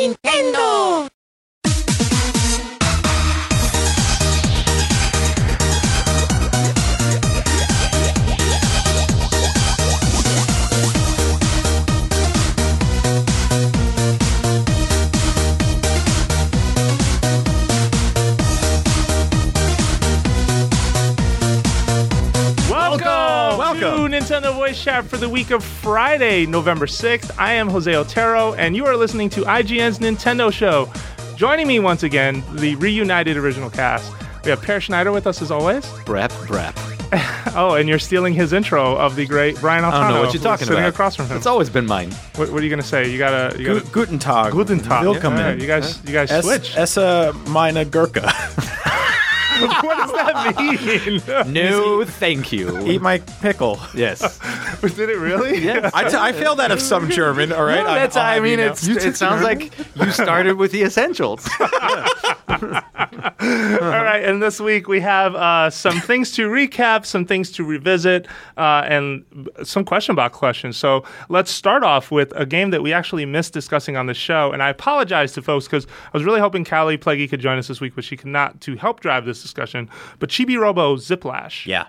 Nintendo. Voice Chat for the week of Friday, November 6th. I am Jose Otero, and you are listening to IGN's Nintendo Show. Joining me once again, the reunited original cast. We have Peer Schneider with us as always. Brep, brep. Oh, and you're stealing his intro of the great Brian Altano. I don't know what you're talking sitting about. across from him. It's always been mine. what, what are you gonna say? You gotta, you gotta. Gu- Guten Tag. Guten Tag. Willkommen. Yeah, you guys, you guys Es, switch. Essa äh, meine Gurke. what that mean? No, thank you. Eat my pickle. yes. Did it really? Yes. I, t- I failed out of some German, all right? No, that's, I'll I have you mean, know. it's, it sounds like you started with the essentials. All right, and this week we have uh, some things to recap, some things to revisit, uh, and some question box questions. So let's start off with a game that we actually missed discussing on the show. And I apologize to folks because I was really hoping Kallie Plagge could join us this week, but she could not to help drive this discussion. But Chibi Robo Ziplash. Yeah.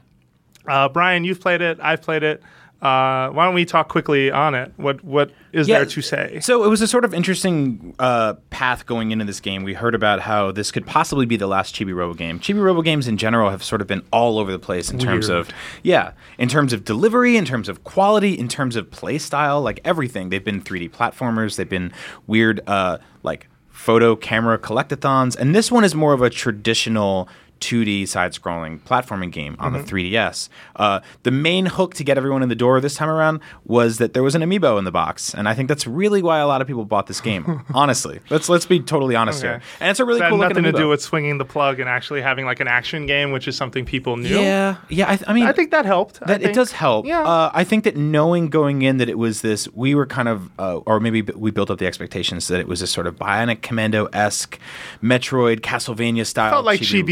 Uh, Brian, you've played it. I've played it. Uh, why don't we talk quickly on it? What What is Yeah, there to say? So it was a sort of interesting uh, path going into this game. We heard about how this could possibly be the last Chibi Robo game. Chibi Robo games in general have sort of been all over the place in terms of yeah, in terms of delivery, in terms of quality, in terms of play style, like everything. They've been 3D platformers. They've been weird, uh, like photo camera collectathons, and this one is more of a traditional 2D side-scrolling platforming game on Mm-hmm. the 3DS. Uh, the main hook to get everyone in the door this time around was that there was an amiibo in the box, and I think that's really why a lot of people bought this game. honestly, let's let's be totally honest Okay. here. And it's a really So cool nothing to do with swinging the plug and actually having like an action game, which is something people knew. yeah, yeah. I, th- I mean, I think that helped. That it does help. Yeah. Uh, I think that knowing going in that it was this, we were kind of, uh, or maybe we built up the expectations that it was this sort of Bionic Commando esque, Metroid, Castlevania style. felt like chibi-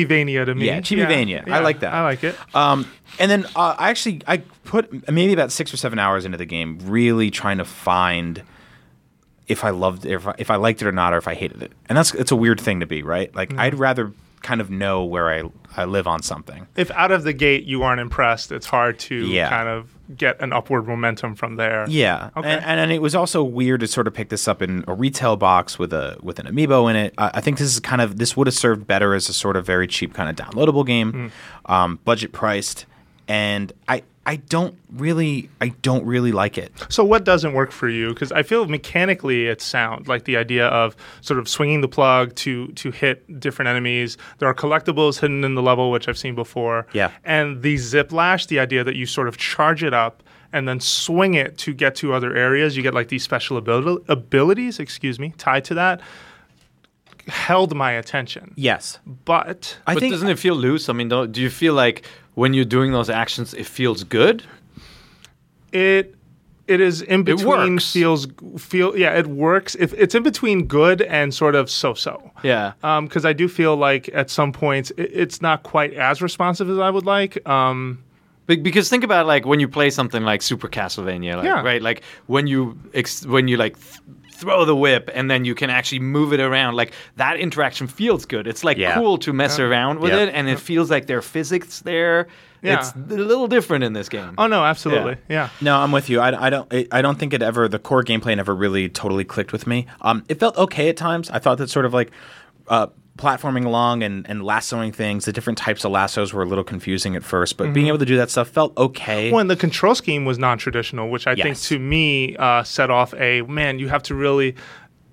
Chibi-Vania to me. Yeah, Chibi-Vania. I like that. I like it. Um, and then uh, I actually I put maybe about six or seven hours into the game, really trying to find if I loved if I, if I liked it or not, or if I hated it. And that's it's a weird thing to be, right? Like Mm-hmm. I'd rather kind of know where I I live on something. If out of the gate you aren't impressed, it's hard to Yeah. kind of get an upward momentum from there. Yeah, Okay. and, and and it was also weird to sort of pick this up in a retail box with a with an amiibo in it. I, I think this is kind of this would have served better as a sort of very cheap kind of downloadable game, um, budget priced, and I I don't really I don't really like it. So what doesn't work for you? Because I feel mechanically it's sound like the idea of sort of swinging the plug to to hit different enemies. There are collectibles hidden in the level, which I've seen before. Yeah. And the zip lash, the idea that you sort of charge it up and then swing it to get to other areas. You get like these special abil- abilities, excuse me, tied to that. Held my attention, Yes, but I but think doesn't it feel loose? I mean, don't, do you feel like when you're doing those actions, it feels good? it it is in between works. feels feel yeah it works if it's in between good and sort of so so Yeah. um because i do feel like at some points it, it's not quite as responsive as i would like um Because think about like when you play something like Super Castlevania, like, Yeah. right? Like when you ex- when you like th- throw the whip and then you can actually move it around. Like that interaction feels good. It's like Yeah. cool to mess around with Yep. it, and it feels like there are physics there. Yeah. It's a little different in this game. oh no absolutely yeah, No, I'm with you. I, I don't. I, I don't think it ever. The core gameplay never really totally clicked with me. Um, it felt okay at times. I thought that sort of like, uh, platforming along and, and lassoing things. The different types of lassos were a little confusing at first, but being able to do that stuff felt okay. when the control scheme was non-traditional which i think to me uh, set off a man you have to really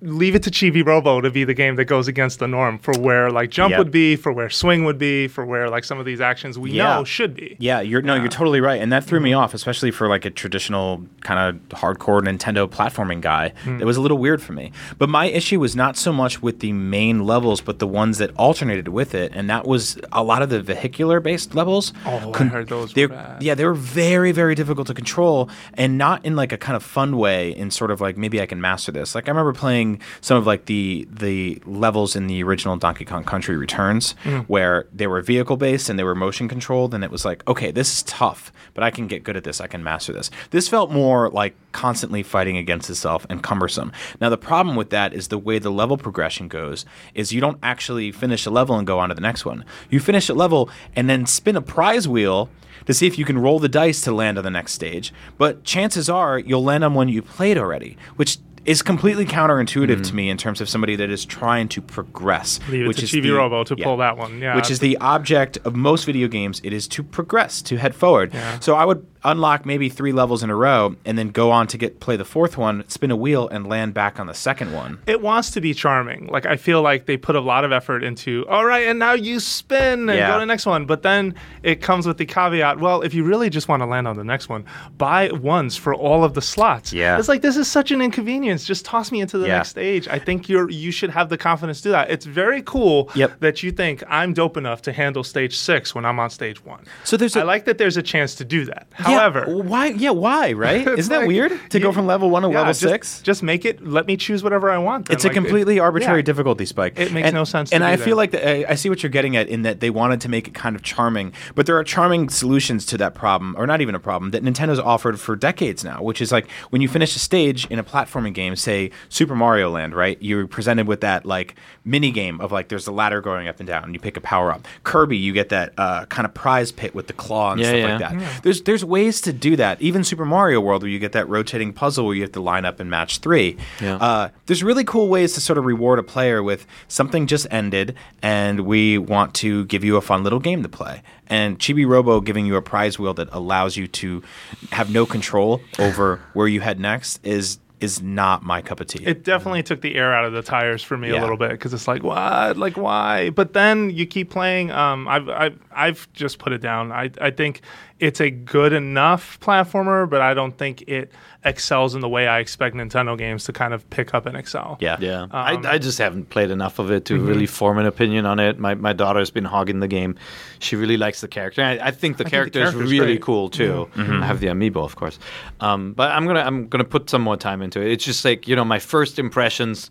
leave it to Chibi Robo to be the game that goes against the norm for where like jump Yep. would be, for where swing would be, for where like some of these actions we Yeah. know should be. Yeah, you're no, you're totally right, and that threw me mm-hmm. off, especially for like a traditional kind of hardcore Nintendo platforming guy. Mm. It was a little weird for me. But my issue was not so much with the main levels, but the ones that alternated with it, and that was a lot of the vehicular based levels. Oh, I heard those they're- bad. Yeah, they were very, very difficult to control, and not in like a kind of fun way. In sort of like maybe I can master this. Like I remember playing missing some of like the the levels in the original Donkey Kong Country Returns, mm. where they were vehicle based and they were motion controlled, and it was like, okay, this is tough, but I can get good at this. I can master this. This felt more like constantly fighting against itself and cumbersome. Now the problem with that is the way the level progression goes is you don't actually finish a level and go on to the next one. You finish a level and then spin a prize wheel to see if you can roll the dice to land on the next stage. But chances are you'll land on one you played already, which is completely counterintuitive to mm-hmm. me in terms of somebody that is trying to progress. Leave it which to is Chibi the- Robo to pull that one. Yeah, which is the object of most video games. It is to progress, to head forward. Yeah. So I would unlock maybe three levels in a row and then go on to get play the fourth one, spin a wheel, and land back on the second one. it wants to be charming. Like I feel like they put a lot of effort into. All right, and now you spin and Yeah. go to the next one. But then it comes with the caveat. Well, if you really just want to land on the next one, buy ones for all of the slots. Yeah. it's like this is such an inconvenience. Just toss me into the Yeah. next stage. I think you're you should have the confidence to do that. It's very cool Yep. that you think I'm dope enough to handle stage six when I'm on stage one. So there's a- I like that there's a chance to do that. Yeah, However, why? Yeah, why? Right? Isn't that like- weird to go from level one to yeah, level just- six? Just make it. Let me choose whatever I want. then. It's a Like, it- completely arbitrary yeah. difficulty spike. It makes And- no sense to And do I that. feel like the, I, I see what you're getting at in that they wanted to make it kind of charming, but there are charming solutions to that problem, or not even a problem that Nintendo's offered for decades now. Which is like when you finish a stage in a platforming game, say Super Mario Land, right? You're presented with that like mini game of like there's a ladder going up and down, and you pick a power up. Kirby, you get that uh, kind of prize pit with the claw and Yeah, stuff yeah. like that. There's there's ways to do that. Even Super Mario World, where you get that rotating puzzle where you have to line up and match three. Yeah. Uh, there's really cool ways to sort of reward a player with something just ended, and we want to give you a fun little game to play. And Chibi Robo giving you a prize wheel that allows you to have no control over where you head next is is not my cup of tea. It definitely took the air out of the tires for me a little bit because it's like what, like why? But then you keep playing. Um, I've, I've I've just put it down. I I think it's a good enough platformer, but I don't think it excels in the way I expect Nintendo games to kind of pick up and excel. yeah. Yeah, Um, I, I just haven't played enough of it to mm-hmm. really form an opinion on it. My my daughter's been hogging the game. She really likes the character. I, I think the the character is really great. Mm-hmm. cool too. I have the amiibo, of course, um, but I'm gonna I'm gonna put some more time into it. It's just like you know my first impressions.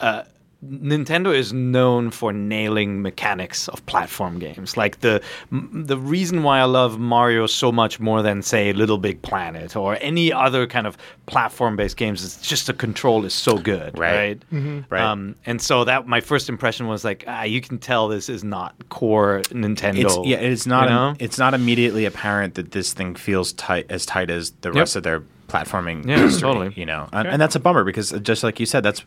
Uh, Nintendo is known for nailing mechanics of platform games. Like the the reason why I love Mario so much more than say Little Big Planet or any other kind of platform-based games is just the control is so good, Right. right? Right. Um, and so that my first impression was like, ah, you can tell this is not core Nintendo. It's yeah, it's not you know? it's not immediately apparent that this thing feels tight as tight as the rest of their platforming Yeah, history, totally. you know. And, and that's a bummer because just like you said that's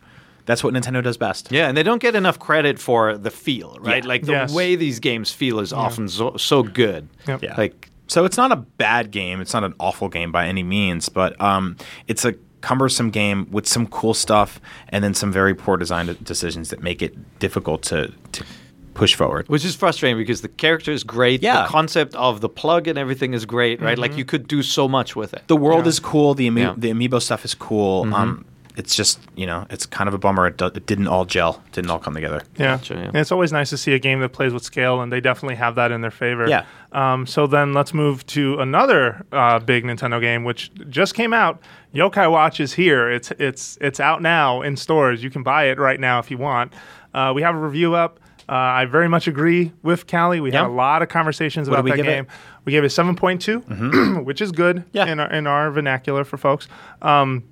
that's what Nintendo does best. Yeah, and they don't get enough credit for the feel, right? Yeah. Like the Yes. way these games feel is often so, so good. Yep. Yeah. Like So it's not a bad game. It's not an awful game by any means, but um, it's a cumbersome game with some cool stuff and then some very poor design decisions that make it difficult to, to push forward. Which is frustrating because the character is great. Yeah. The concept of the plug and everything is great, right? Like you could do so much with it. The world is cool. The ami- Yeah. the amiibo stuff is cool. Um, it's just you know it's kind of a bummer. It, do- it didn't all gel. Didn't all come together. Yeah. Gotcha, yeah. And it's always nice to see a game that plays with scale, and they definitely have that in their favor. Yeah. Um, so then let's move to another uh, big Nintendo game, which just came out. Yokai Watch is here. It's it's it's out now in stores. You can buy it right now if you want. Uh, we have a review up. Uh, I very much agree with Kallie. We Yeah. had a lot of conversations What about did we that give it? game. We gave it 7.2, which is good Yeah. in, our, in our vernacular for folks. Um,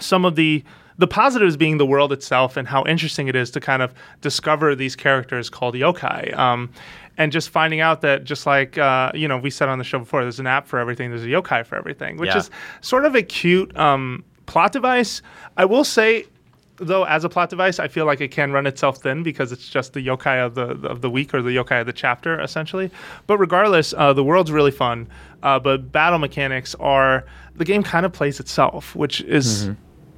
some of the the positives being the world itself and how interesting it is to kind of discover these characters called yokai. Um, and just finding out that just like uh, you know we said on the show before there's an app for everything there's a yokai for everything which Yeah. is sort of a cute um, plot device. I will say though as a plot device i feel like it can run itself thin because it's just the yokai of the of the week or the yokai of the chapter essentially. But regardless uh, the world's really fun uh, but battle mechanics are the game kind of plays itself which is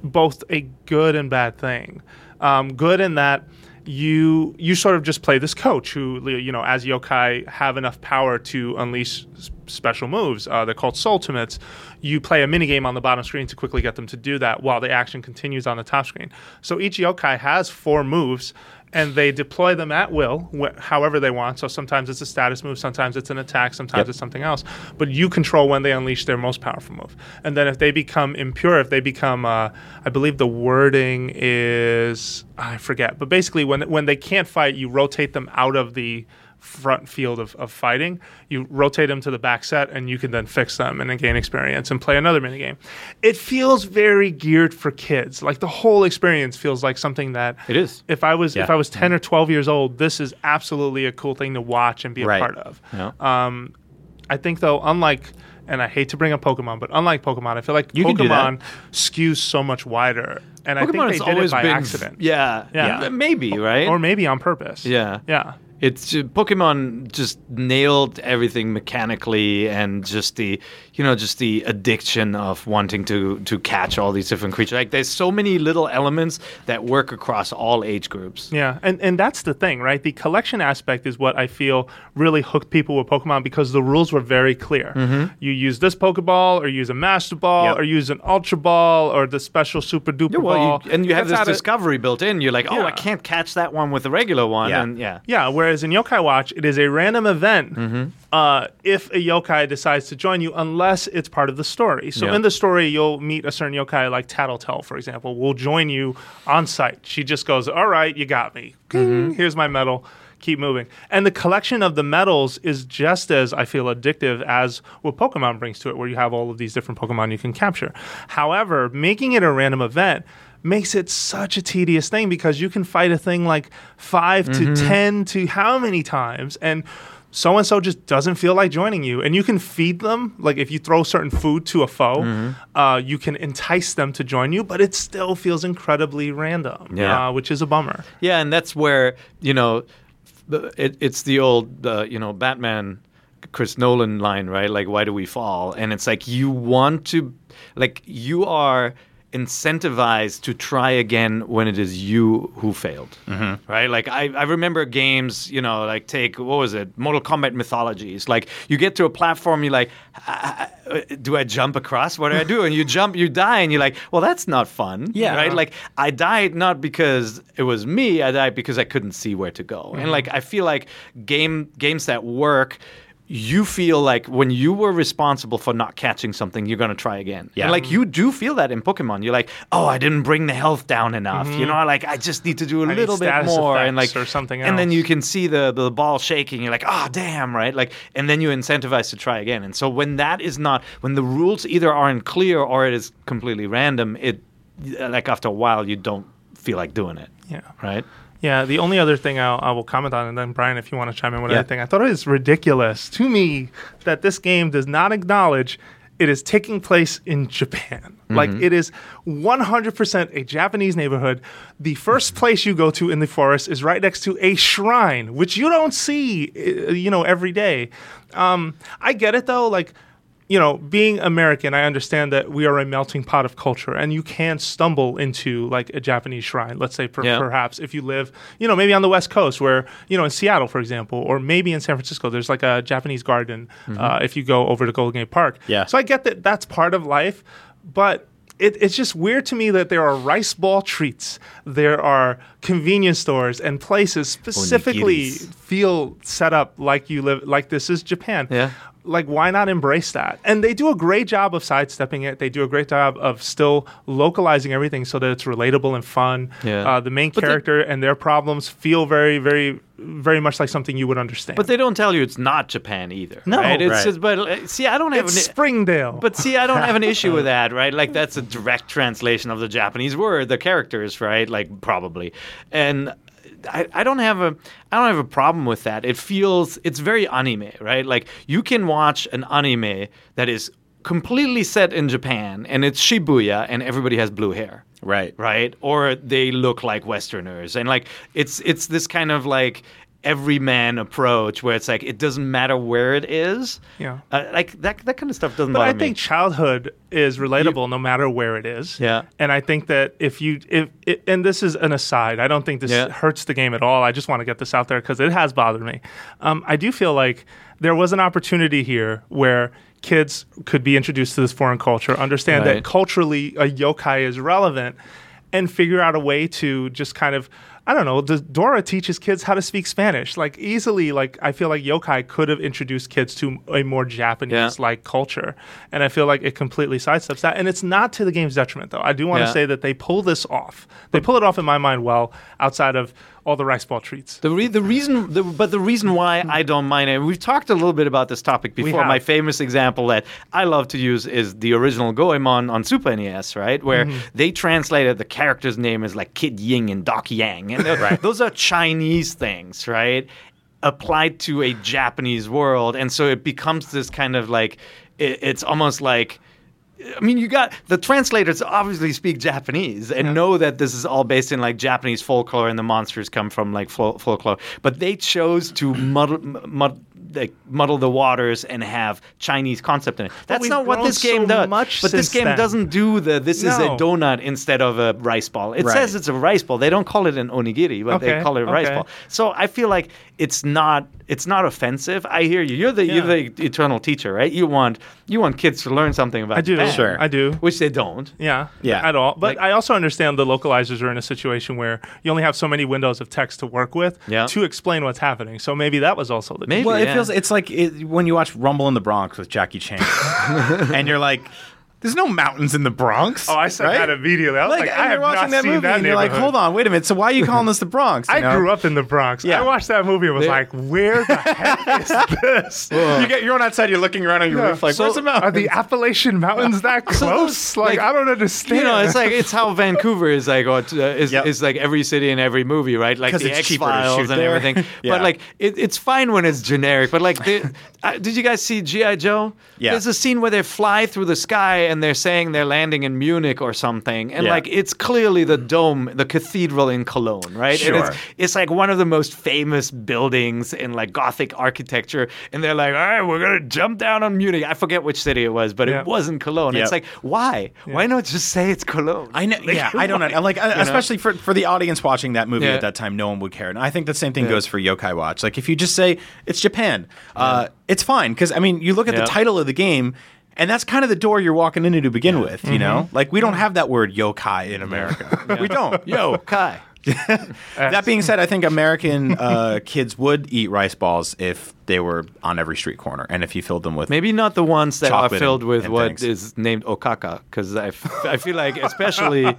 both a good and bad thing. Um, good in that you you sort of just play this coach who you know as yokai have enough power to unleash special moves. Uh, they're called Soultimates. You play a minigame on the bottom screen to quickly get them to do that while the action continues on the top screen. So each yokai has four moves, and they deploy them at will, wh- however they want. So sometimes it's a status move, sometimes it's an attack, sometimes Yep. it's something else. But you control when they unleash their most powerful move. And then if they become impure, if they become, uh, I believe the wording is I forget, but basically when when they can't fight, you rotate them out of the front field of, of fighting. You rotate them to the back set, and you can then fix them and then gain experience and play another minigame. It feels very geared for kids. Like the whole experience feels like something that It is. If I was if I was ten or twelve years old, this is absolutely a cool thing to watch and be a Right. part of. Yeah. Um, I think though, unlike and I hate to bring up Pokemon, but unlike Pokemon, I feel like You can do that. Pokemon skews so much wider, and I Pokemon think they did it always by accident. Yeah, Yeah. maybe right. or maybe on purpose. yeah, yeah. It's ju- Pokemon just nailed everything mechanically and just the you know just the addiction of wanting to to catch all these different creatures. Like there's so many little elements that work across all age groups. Yeah, and and that's the thing, right? The collection aspect is what I feel really hooked people with Pokemon because the rules were very clear. You use this Pokeball, or use a Master Ball, Yep. or use an Ultra Ball, or the special Super Duper Yeah, well, Ball, you, and you have this discovery built in. You're like, oh, Yeah. I can't catch that one with the regular one, Yeah. and yeah, Yeah, whereas in Yokai Watch, it is a random event Mm-hmm. Uh, if a yokai decides to join you, unless it's part of the story. So Yeah. in the story, you'll meet a certain yokai, like Tattletale, for example, will join you on site. She just goes, All right, you got me. Mm-hmm. Here's my medal. Keep moving. And the collection of the medals is just as, I feel, addictive as what Pokemon brings to it, where you have all of these different Pokemon you can capture. However, making it a random event makes it such a tedious thing because you can fight a thing like 5 to 10 to how many times and so and so just doesn't feel like joining you and you can feed them like if you throw certain food to a foe uh, you can entice them to join you but it still feels incredibly random Yeah. uh, which is a bummer Yeah, and that's where you know, it, it's the old uh, you know Batman, Chris Nolan line, right? Like, why do we fall? And it's like you want to, like, you are incentivized to try again when it is you who failed, right? Like, I, I remember games, you know, like take what was it, Mortal Kombat Mythologies. Like, you get to a platform, you're like, "Ah, ah, do I jump across? What do I do? And you jump, you die, and you're like, well, that's not fun, Yeah. right? Like, I died not because it was me. I died because I couldn't see where to go. And like, I feel like game games that work. You feel like when you were responsible for not catching something, you're gonna try again. Yeah. And like you do feel that in Pokemon. You're like, oh, I didn't bring the health down enough. You know, like I just need to do a little bit more, and like or something And then you can see the the ball shaking. You're like, oh, damn, right? Like, and then you incentivize to try again. And so when that is not, when the rules either aren't clear or it is completely random, it like after a while you don't feel like doing it, yeah right? Yeah, the only other thing I'll, I will comment on, and then Brian, if you want to chime in with Yeah. anything, I thought it is ridiculous to me that this game does not acknowledge it is taking place in Japan. Like it is 100% a Japanese neighborhood. The first place you go to in the forest is right next to a shrine, which you don't see, uh, you know, every day. Um, I get it though, like you know, being American, I understand that we are a melting pot of culture, and you can stumble into like a Japanese shrine. Let's say, per- Yeah. perhaps if you live, you know, maybe on the West Coast, where you know, in Seattle, for example, or maybe in San Francisco, there's like a Japanese garden. Uh, if you go over to Golden Gate Park, Yeah. So I get that that's part of life, but. It, it's just weird to me that there are rice ball treats, there are convenience stores and places specifically Onigiris. feel set up like you live, like this is Japan Yeah. Like why not embrace that and they do a great job of sidestepping it they do a great job of still localizing everything so that it's relatable and fun Yeah. uh, the main But they- character and their problems feel very very very much like something you would understand But they don't tell you it's not Japan either. No. right? It's Right. just, but uh, see, I don't have it's an, springdale But see, I don't have an issue with that, right? Like that's a direct translation of the Japanese word, the characters, right? Like probably, and I, I don't have a I don't have a problem with that. It feels it's very anime, right? Like you can watch an anime that is completely set in Japan and it's Shibuya and everybody has blue hair Right. right? Or they look like Westerners, and like it's it's this kind of like everyman approach where it's like it doesn't matter where it is. Yeah. Uh, like that that kind of stuff doesn't But I think me. childhood is relatable no matter where it is. Yeah. And I think that if you if it, and this is an aside, I don't think this Yeah. hurts the game at all. I just want to get this out there because it has bothered me. Um, I do feel like there was an opportunity here where kids could be introduced to this foreign culture, understand Right. that culturally a yokai is relevant, and figure out a way to just kind of. I don't know. Does Dora teaches kids how to speak Spanish? Like easily, like I feel like yokai could have introduced kids to a more Japanese like culture, and I feel like it completely sidesteps that. And it's not to the game's detriment, though. I do want to Yeah. say that they pull this off. They pull it off in my mind well, outside of all the rice ball treats. The, re- the reason, the, but the reason why I don't mind it, we've talked a little bit about this topic before. My famous example that I love to use is the original Goemon on Super NES, right? Where Mm-hmm. they translated the character's name as like Kid Ying and Doc Yang. And they're- those are Chinese things, right? Applied to a Japanese world. And so it becomes this kind of like, it, it's almost like, I mean, you got the translators obviously speak Japanese and know that this is all based in like Japanese folklore and the monsters come from like fol- folklore. But they chose to muddle, mud, like, muddle the waters and have Chinese concept in it. That's not what this game so does. much but this game then. doesn't do the this is a donut instead of a rice ball. It Right. says it's a rice ball. They don't call it an onigiri, but they call it a rice ball. So I feel like it's not it's not offensive. I hear you. You're the you're the eternal teacher, right? You want you want kids to learn something about I do. Japan, Sure. I do. which they don't. Yeah, Yeah. at all. But Like- I also understand the localizers are in a situation where you only have so many windows of text to work with Yeah. to explain what's happening. So maybe that was also the Maybe. Well, it yeah. feels it's like it, when you watch Rumble in the Bronx with Jackie Chan, and you're like, "There's no mountains in the Bronx." Oh, I said right? that immediately. I was like, and I have watching not that seen movie, that and you're like, "Hold on, wait a minute. So why are you calling this the Bronx?" You I know? grew up in the Bronx. Yeah. I watched that movie and was They- like, where the heck is this? You get you're on outside, you're looking around on your Yeah. roof, like, So "Where's the mountains?" Are the Appalachian Mountains that close? like, like, I don't understand. You know, it's like it's how Vancouver is like, or uh, is, Yep. is like every city in every movie, right? Like the it's X Files and there. everything. Yeah. But like, it, it's fine when it's generic. But like, the, uh, did you guys see GI Joe? Yeah. There's a scene where they fly through the sky and they're saying they're landing in Munich or something, and Yeah. like it's clearly the dome, the cathedral in Cologne, right? And Sure. it's, it's like one of the most famous buildings in like Gothic architecture, and they're like, all right, we're gonna jump down on Munich. I forget which city it was, but Yeah. it wasn't Cologne. Yep. It's like, why? Why not just say it's Cologne? I know. Like, Yeah, I don't know. why? Like, uh, especially for for the audience watching that movie Yeah. at that time, no one would care. And I think the same thing goes for Yokai Watch. Like, if you just say it's Japan, uh, it's fine because I mean, you look at Yeah. the title of the game. And that's kind of the door you're walking into to begin with, you know? Like, we don't have that word yokai in America. We don't. Yo, Kai. That being said, I think American uh, kids would eat rice balls if they were on every street corner and if you filled them with Maybe not the ones that are filled and- with and what is things. named okaka, because I, f- I feel like especially,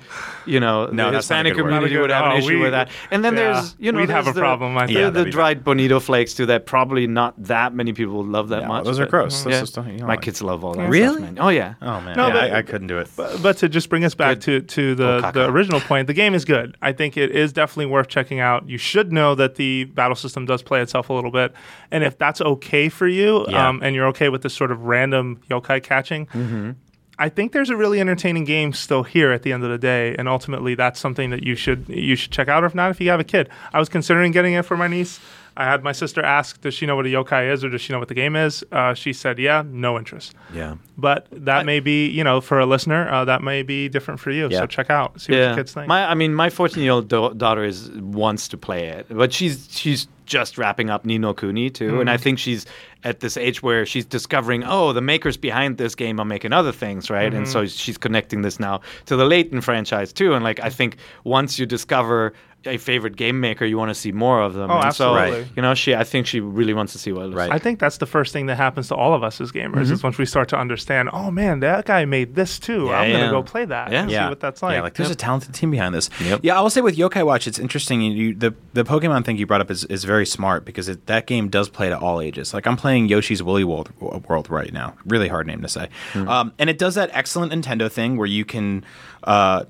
you know, No, the that's not a Hispanic community would good- have an oh, issue we- with that. And then yeah, there's, you know, we'd have a the- problem, I The, think. Yeah, the that'd be dried bonito flakes too that probably not that many people love that Yeah, much. those are but- gross. Those yeah. just you don't My kids love all that Really? stuff, man. Oh yeah. Oh man, No, yeah, but- I, I couldn't do it. But to just bring us back to, to the, Okaka. the original point, the game is good. I think it is definitely worth checking out. You should know that the battle system does play itself a little bit. And if that's okay for you, Yeah. um, and you're okay with this sort of random yokai catching, Mm-hmm. I think there's a really entertaining game still here at the end of the day. And ultimately, that's something that you should you should check out. Or if not, if you have a kid, I was considering getting it for my niece. I had my sister ask, "Does she know what a yokai is, or does she know what the game is?" Uh, she said, "Yeah, no interest." Yeah. But that may be, you know, for a listener, uh, that may be different for you. Yeah. So check out, see what your kids think. My, I mean, my 14 year old do- daughter is wants to play it, but she's she's just wrapping up Ni no Kuni too, and I mm. think she's at this age where she's discovering, oh, the makers behind this game are making other things, right? And so mm-hmm. she's connecting this now to the Layton franchise too. And like, I think once you discover a favorite game maker, you want to see more of them. Oh, and so, absolutely. you know, she, I think she really wants to see what it looks Right. like. I think that's the first thing that happens to all of us as gamers is mm-hmm. once we start to understand, oh man, that guy made this too. Yeah, I'm yeah. gonna go play that Yeah. and see what that's like. Yeah, like there's a talented team behind this. Yep. Yeah, I will say with Yokai Watch, it's interesting. You, you, the the Pokemon thing you brought up is, is very smart because it, that game does play to all ages. Like I'm playing Yoshi's Woolly World, World right now. Really hard name to say, Hmm. um, and it does that excellent Nintendo thing where you can. Uh,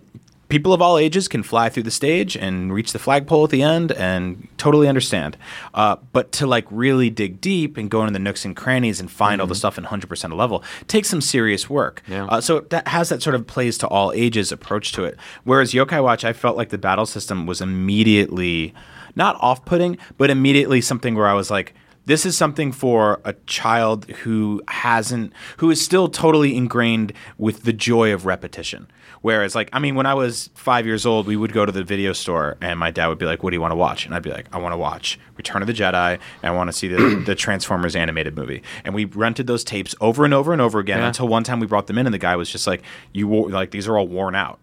people of all ages can fly through the stage and reach the flagpole at the end and totally understand. Uh, but to like really dig deep and go into the nooks and crannies and find all the stuff in 100% level takes some serious work. Yeah. Uh, so that has that sort of plays to all ages approach to it. Whereas Yokai Watch, I felt like the battle system was immediately not off putting, but immediately something where I was like, this is something for a child who hasn't, who is still totally ingrained with the joy of repetition. Whereas, like, I mean, when I was five years old, we would go to the video store, and my dad would be like, "What do you want to watch?" And I'd be like, "I want to watch Return of the Jedi, and I want to see the, the Transformers animated movie." And we rented those tapes over and over and over again Yeah. until one time we brought them in, and the guy was just like, "You wore, like these are all worn out."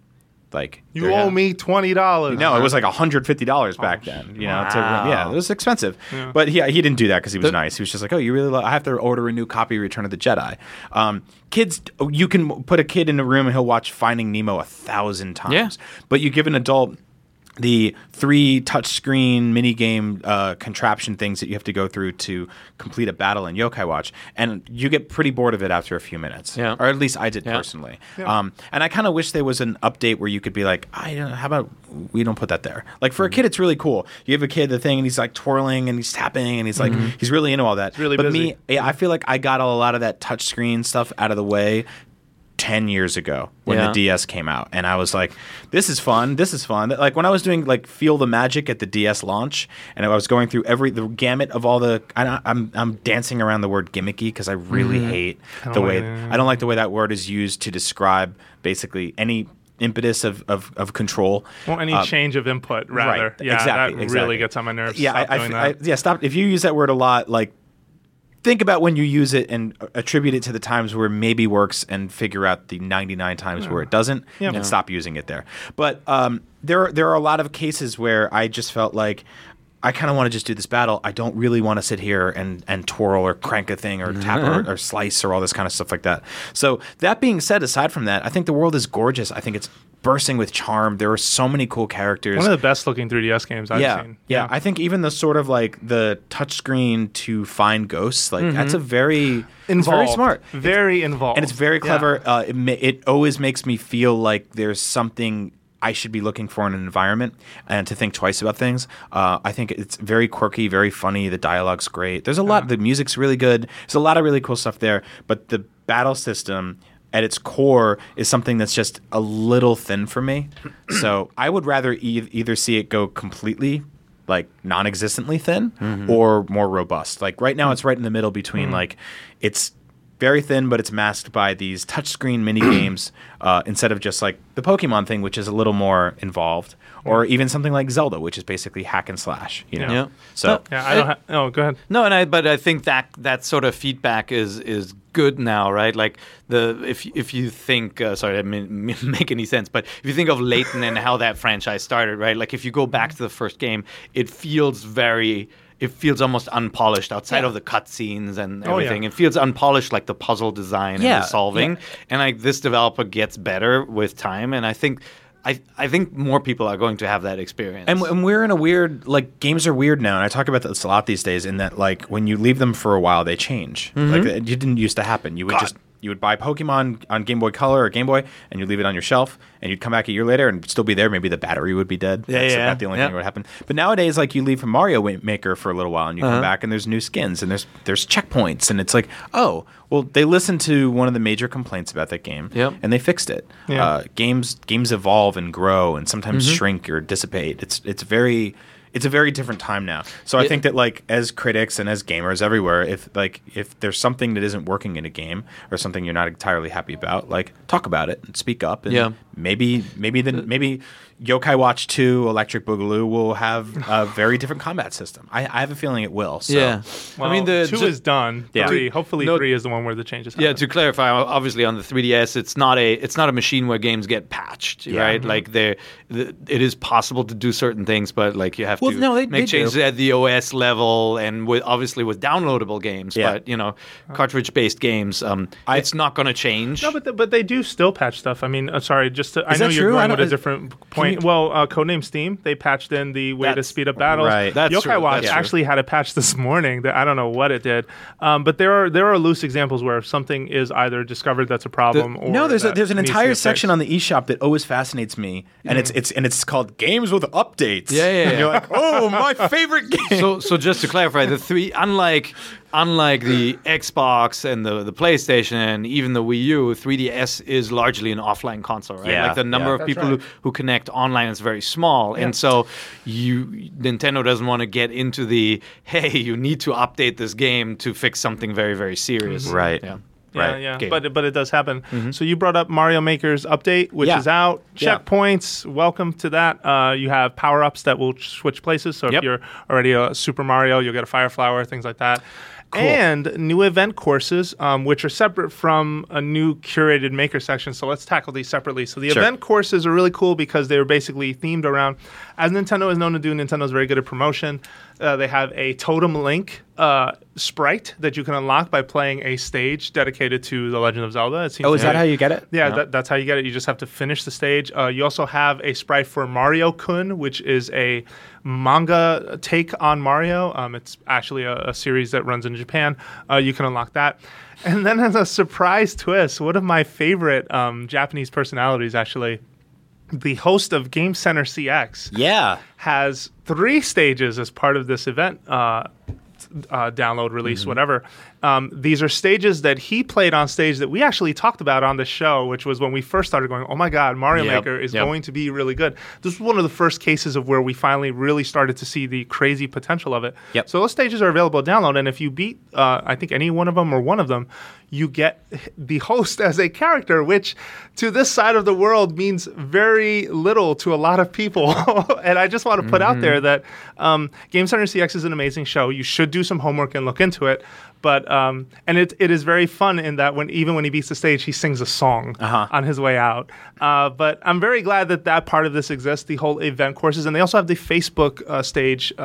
Like You they're- owe me twenty dollars. no, it was like hundred fifty dollars back then. You know, to, wow. yeah, it was expensive. But he he didn't do that because he was nice. He was just like, oh, you really? Lo- I have to order a new copy of Return of the Jedi. Um, kids, you can put a kid in a room and he'll watch Finding Nemo a thousand times. Yeah. But you give an adult the three touchscreen mini game uh, contraption things that you have to go through to complete a battle in Yokai Watch, and you get pretty bored of it after a few minutes. Yeah. Or at least I did Yeah. personally. Um, and I kind of wish there was an update where you could be like, I don't, how about we don't put that there? Like for a kid, it's really cool. You give a kid the thing, and he's like twirling and he's tapping, and he's like he's really into all that. really but busy. me, yeah, I feel like I got a lot of that touchscreen stuff out of the way. 10 years ago when Yeah. the DS came out and I was like this is fun this is fun like when I was doing like feel the magic at the DS launch and I was going through every the gamut of all the I, I'm I'm dancing around the word gimmicky because I really hate Kinda the way like- I don't like the way that word is used to describe basically any impetus of of, of control Well, any Uh, change of input, rather. Right, Yeah, exactly, that exactly. really gets on my nerves. yeah, Stop I, I I- yeah, stop. If you use that word a lot, like think about when you use it and attribute it to the times where it maybe works, and figure out the 99 times where it doesn't, Yeah. and stop using it there. But um, there are, there are a lot of cases where I just felt like. I kind of want to just do this battle. I don't really want to sit here and, and twirl or crank a thing or tap or, or slice or all this kind of stuff like that. So that being said, aside from that, I think the world is gorgeous. I think it's bursting with charm. There are so many cool characters One of the best looking 3DS games I've yeah, seen. Yeah, yeah. I think even the sort of like the touchscreen to find ghosts, like that's a very it's very smart. Very involved. and it's very Yeah. clever. Uh, it, ma- it always makes me feel like there's something I should be looking for in an environment and to think twice about things. Uh, I think it's very quirky, very funny. The dialogue's great. There's a lot. The music's really good. There's a lot of really cool stuff there. But the battle system at its core is something that's just a little thin for me. so I would rather e- either see it go completely like non-existently thin or more robust. Like right now, it's right in the middle between like it's very thin, but it's masked by these touchscreen mini games uh, instead of just like the Pokemon thing, which is a little more involved, or even something like Zelda, which is basically hack and slash. You know, Yeah. so Yeah, I don't. Ha- oh, go ahead. No, and I but I think that that sort of feedback is is good now, right? Like the if if you think uh, sorry, I didn't mean- make any sense, but if you think of Layton and how that franchise started, right? Like if you go back to the first game, it feels very. It feels almost unpolished outside Yeah. of the cutscenes and Oh, yeah. everything. It feels unpolished, like the puzzle design and the solving. yeah. And like this developer gets better with time, and I think, I I think more people are going to have that experience. And, and we're in a weird like games are weird now, and I talk about this a lot these days. In that like when you leave them for a while, they change. Mm-hmm. Like it didn't used to happen. You would God. just you would buy Pokemon on Game Boy Color or Game Boy, and you'd leave it on your shelf, and you'd come back a year later and still be there. Maybe the battery would be dead. Yeah, That's yeah, about the only yeah. thing that would happen. But nowadays, like you leave from Mario Maker for a little while, and you Uh-huh. come back, and there's new skins, and there's there's checkpoints, and it's like, oh, well, they listened to one of the major complaints about that game, Yep. and they fixed it. Yeah. Uh, games games evolve and grow, and sometimes Mm-hmm. shrink or dissipate. It's it's very it's a very different time now. So I think that like as critics and as gamers everywhere, if like if there's something that isn't working in a game or something you're not entirely happy about, like talk about it and speak up. And Yeah. maybe maybe then uh, maybe Yokai Watch Two Electric Boogaloo will have a very different combat system. I, I have a feeling it will. So. yeah, Well, I mean the two ju- is done. Yeah. Three, hopefully, No- three is the one where the changes. Happen. Yeah, to clarify, obviously on the 3DS, it's not a it's not a machine where games get patched, Yeah. right? Like there, the, it is possible to do certain things, but like you have Well, to no, they- make they changes do. at the OS level and with obviously with downloadable games. Yeah. But you know, cartridge based games, um, I- it's not going to change. No, but th- but they do still patch stuff. I mean, uh, sorry, just to, I know you're true? Going with a different point. And well, uh, Codename Steam, they patched in the way to That's- speed up battles. right. That's Yokai true, Watch that's true. actually had a patch this morning that I don't know what it did, um, but there are there are loose examples where if something is either discovered that's a problem or No, there's a, that there's an needs to entire get section fixed. on the eShop that always fascinates me, and it's it's and it's called games with updates. Yeah, yeah, And yeah. you're like, oh, my favorite game. so so just to clarify, the three unlike unlike the Xbox and the the PlayStation and even the Wii U, 3DS is largely an offline console, right? Yeah, like the number yeah. of people right. who, who connect online is very small, and so you Nintendo doesn't want to get into the hey, you need to update this game to fix something very very serious, Right. Yeah. Yeah, Right. yeah, Game. but but it does happen. So you brought up Mario Maker's update, which Yeah. is out. Yeah. Checkpoints, welcome to that. Uh, you have power ups that will switch places. So Yep. if you're already a Super Mario, you'll get a Fire Flower, things like that. And new event courses, um, which are separate from a new curated maker section. So let's tackle these separately. So the Sure. event courses are really cool because they were basically themed around, as Nintendo is known to do. Nintendo is very good at promotion. Uh, they have a Totem Link uh, sprite that you can unlock by playing a stage dedicated to The Legend of Zelda. It seems oh, is that how you get it? yeah, that, that's how you get it. You just have to finish the stage. Uh, you also have a sprite for Mario Kun, which is a manga take on Mario. Um, it's actually a, a series that runs in Japan. Uh, you can unlock that. And then, as a surprise twist, one of my favorite um, Japanese personalities, actually, the host of Game Center CX, Yeah. has three stages as part of this event uh, uh, download, release, whatever. Um, these are stages that he played on stage that we actually talked about on the show, which was when we first started going, oh my God, Mario Yep, Maker is yep. going to be really good. This was one of the first cases of where we finally really started to see the crazy potential of it. Yep. So those stages are available to download, and if you beat, uh, I think, any one of them or one of them, you get the host as a character, which to this side of the world means very little to a lot of people. and I just want to put out there that um, Game Center CX is an amazing show. You should do some homework and look into it. But um, and it, it is very fun in that when even when he beats the stage, he sings a song Uh-huh. on his way out. Uh, but I'm very glad that that part of this exists. The whole event courses, and they also have the Facebook uh, stage uh,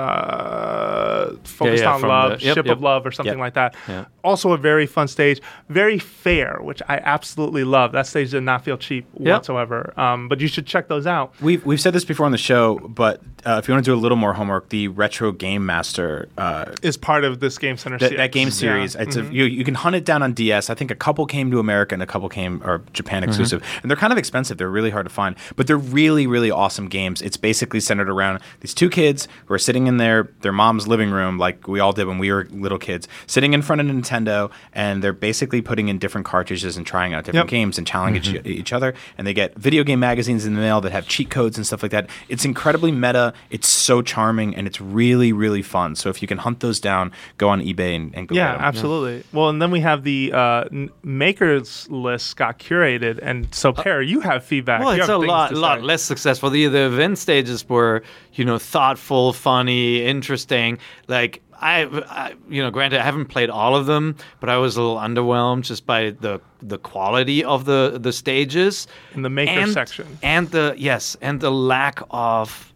focused yeah, on love, the- yep, ship yep. of love, or something Yep. like that. Yeah. Also a very fun stage, very fair, which I absolutely love. That stage did not feel cheap Yep. whatsoever. Um, but you should check those out. We've we've said this before on the show, but uh, if you want to do a little more homework, the Retro Game Master uh, Is part of this Game Center that, that game Yeah. series. It's a, you, you can hunt it down on DS. I think a couple came to America and a couple came or Japan exclusive, and they're kind of expensive. They're really hard to find, but they're really really awesome games. It's basically centered around these two kids who are sitting in their their mom's living room, like we all did when we were little kids, sitting in front of Nintendo, and they're basically putting in different cartridges and trying out different Yep. games and challenging each, each other. And they get video game magazines in the mail that have cheat codes and stuff like that. It's incredibly meta. It's so charming and it's really really fun. So if you can hunt those down, go on eBay and, and go Yeah, get 'em. absolutely. Well, and then we have the uh, n- makers list got curated, and so Peer, you have feedback. Well, You it's have a lot, to lot less successful. The the event stages were, you know, thoughtful, funny, interesting. Like I, I, you know, granted, I haven't played all of them, but I was a little underwhelmed just by the the quality of the the stages In the maker and, section. and the yes, and the lack of,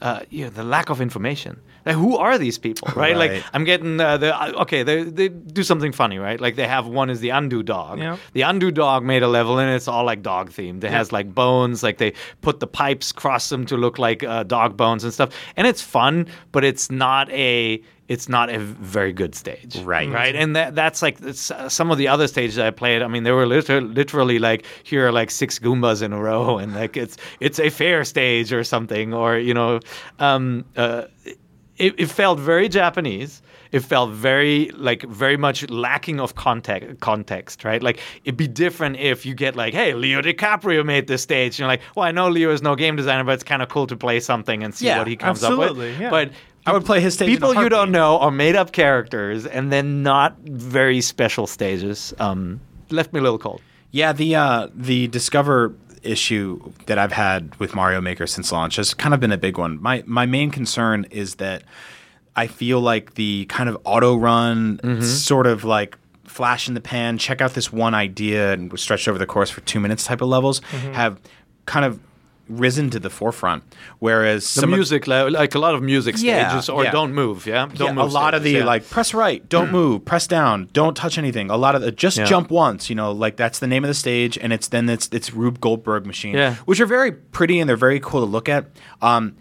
uh, you know, the lack of information. Like, who are these people, right? Right. Like, I'm getting uh, the uh, okay. They they do something funny, right? Like they have one is the undo dog. Yeah. The undo dog made a level, and it's all like dog themed. It has like bones, like they put the pipes, cross them to look like uh, dog bones and stuff. And it's fun, but it's not a it's not a very good stage, Right. Right, and that that's like some of the other stages I played. I mean, there were liter- literally like here are like six Goombas in a row, and like it's it's a fair stage or something, or you know, um, uh, it, it felt very Japanese. It felt very like very much lacking of context. Context, right? Like it'd be different if you get like, "Hey, Leo DiCaprio made this stage." And you're like, "Well, I know Leo is no game designer, but it's kind of cool to play something and see Yeah, what he comes up with." yeah. But I would play his stage People you don't know are made up characters, and then not very special stages. Um, left me a little cold. Yeah, the uh, the Discover issue that I've had with Mario Maker since launch has kind of been a big one. My my main concern is that I feel like the kind of auto run, mm-hmm. sort of like flash in the pan, check out this one idea and stretch over the course for two minutes type of levels mm-hmm. have kind of risen to the forefront. Whereas The some of- music, li- like a lot of music Yeah, stages, or yeah. don't move, yeah? Don't yeah, move a lot of the like press right, don't move, press down, don't touch anything. A lot of the just jump once, you know, like that's the name of the stage, and it's then it's it's Rube Goldberg machine, Yeah. which are very pretty and they're very cool to look at. Um,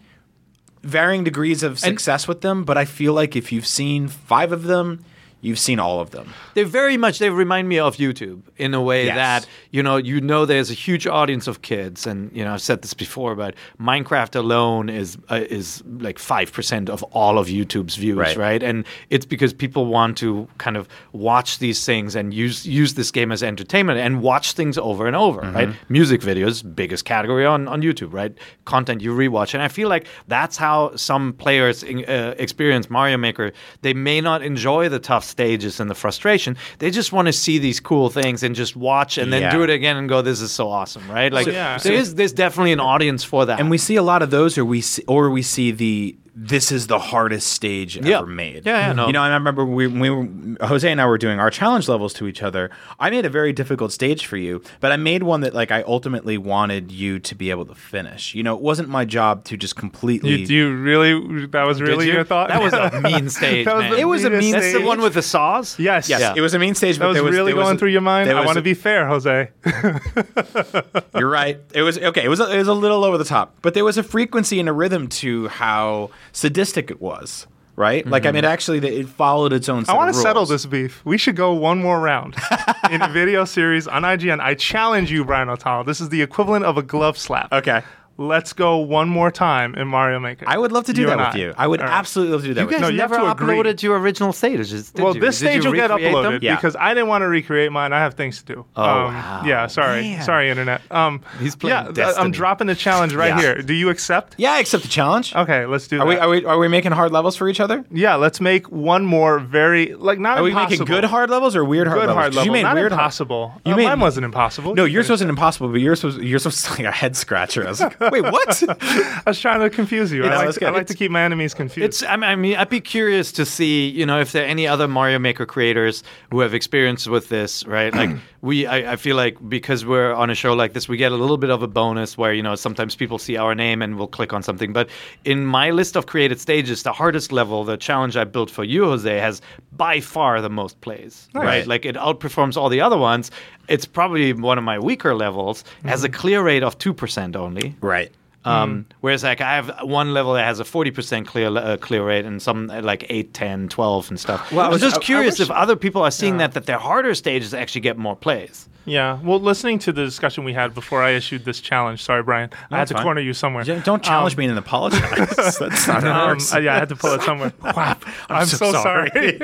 varying degrees of success with them, but I feel like if you've seen five of them, you've seen all of them. They very much they remind me of YouTube in a way Yes. that you know you know there's a huge audience of kids, and you know I've said this before, but Minecraft alone is uh, is like five percent of all of YouTube's views, Right. right. And it's because people want to kind of watch these things and use use this game as entertainment and watch things over and over, Mm-hmm. right? Music videos, biggest category on on YouTube, right? Content you rewatch, and I feel like that's how some players in, uh, experience Mario Maker. They may not enjoy the tough stages and the frustration. They just want to see these cool things and just watch and then Yeah. do it again and go, "This is so awesome!" Right? Like, yeah. there is there's definitely an audience for that. And we see a lot of those, or we see, or we see the this is the hardest stage Yeah. ever made. Yeah, yeah, mm-hmm. no. You know, I remember we, we were, Jose and I were doing our challenge levels to each other. I made a very difficult stage for you, but I made one that like I ultimately wanted you to be able to finish. You know, it wasn't my job to just completely. You, do you really? That was really you? your thought? That was a mean stage. That was man. It was a meanest mean- That's the stage. one with the saws. Yes. yes, Yeah. it was a mean stage, That but was was really there was going a- through your mind. I was want to be fair, Jose. You're right. It was okay. It was a, it was a little over the top, but there was a frequency and a rhythm to how sadistic it was. Right? Like I mean, mm-hmm. actually, it followed its own. I want to settle this beef. We should go one more round in a video series on IGN. I challenge you, Brian Altano. This is the equivalent of a glove slap. Okay. Let's go one more time in Mario Maker. I would love to do You that with I. you. I would All right. absolutely love to do that You with guys No, you. you have never to agree. uploaded your original stages. did Well, you? this Did you stage will get recreate them? uploaded Yeah. because I didn't want to recreate mine. I have things to do. Oh, um, wow. Yeah, sorry. Man. Sorry, Internet. Um, He's playing yeah, Destiny. I'm dropping the challenge right Yeah. here. Do you accept? Yeah, I accept the challenge. Okay, let's do Are that. we, are we are we making hard levels for each other? yeah, let's make one more very, like, not Are we impossible. making good hard levels or weird hard Good levels? hard 'Cause level. You made not weird hard- impossible. You Uh, made- mine wasn't impossible. No, yours wasn't impossible, but yours was yours was like a head scratcher. I was like, wait, what? I was trying to confuse you. I, like, to, I like to keep my enemies confused. It's. I mean, I mean, I'd be curious to see, you know, if there are any other Mario Maker creators who have experience with this, right? Like we, I, I feel like because we're on a show like this, we get a little bit of a bonus where you know sometimes people see our name and will click on something. But in my list of created stages, the hardest level, the challenge I built for you, Jose, has by far the most plays, right? Like it outperforms all the other ones. It's probably one of my weaker levels. Has a mm-hmm. clear rate of two percent only. right. Um, Whereas like I have one level that has a 40% clear uh, clear rate and some at like 8, 10, 12 and stuff. Well, I I was was- just I- I curious wish- if other people are seeing that that their harder stages actually get more plays. yeah. Well, listening to the discussion we had before I issued this challenge, sorry, Brian, I had to fine. corner you somewhere. Yeah, Don't challenge me and then apologize. That's not how it Um, works. uh, yeah, I had to pull it somewhere. Wow, I'm, so so, sorry.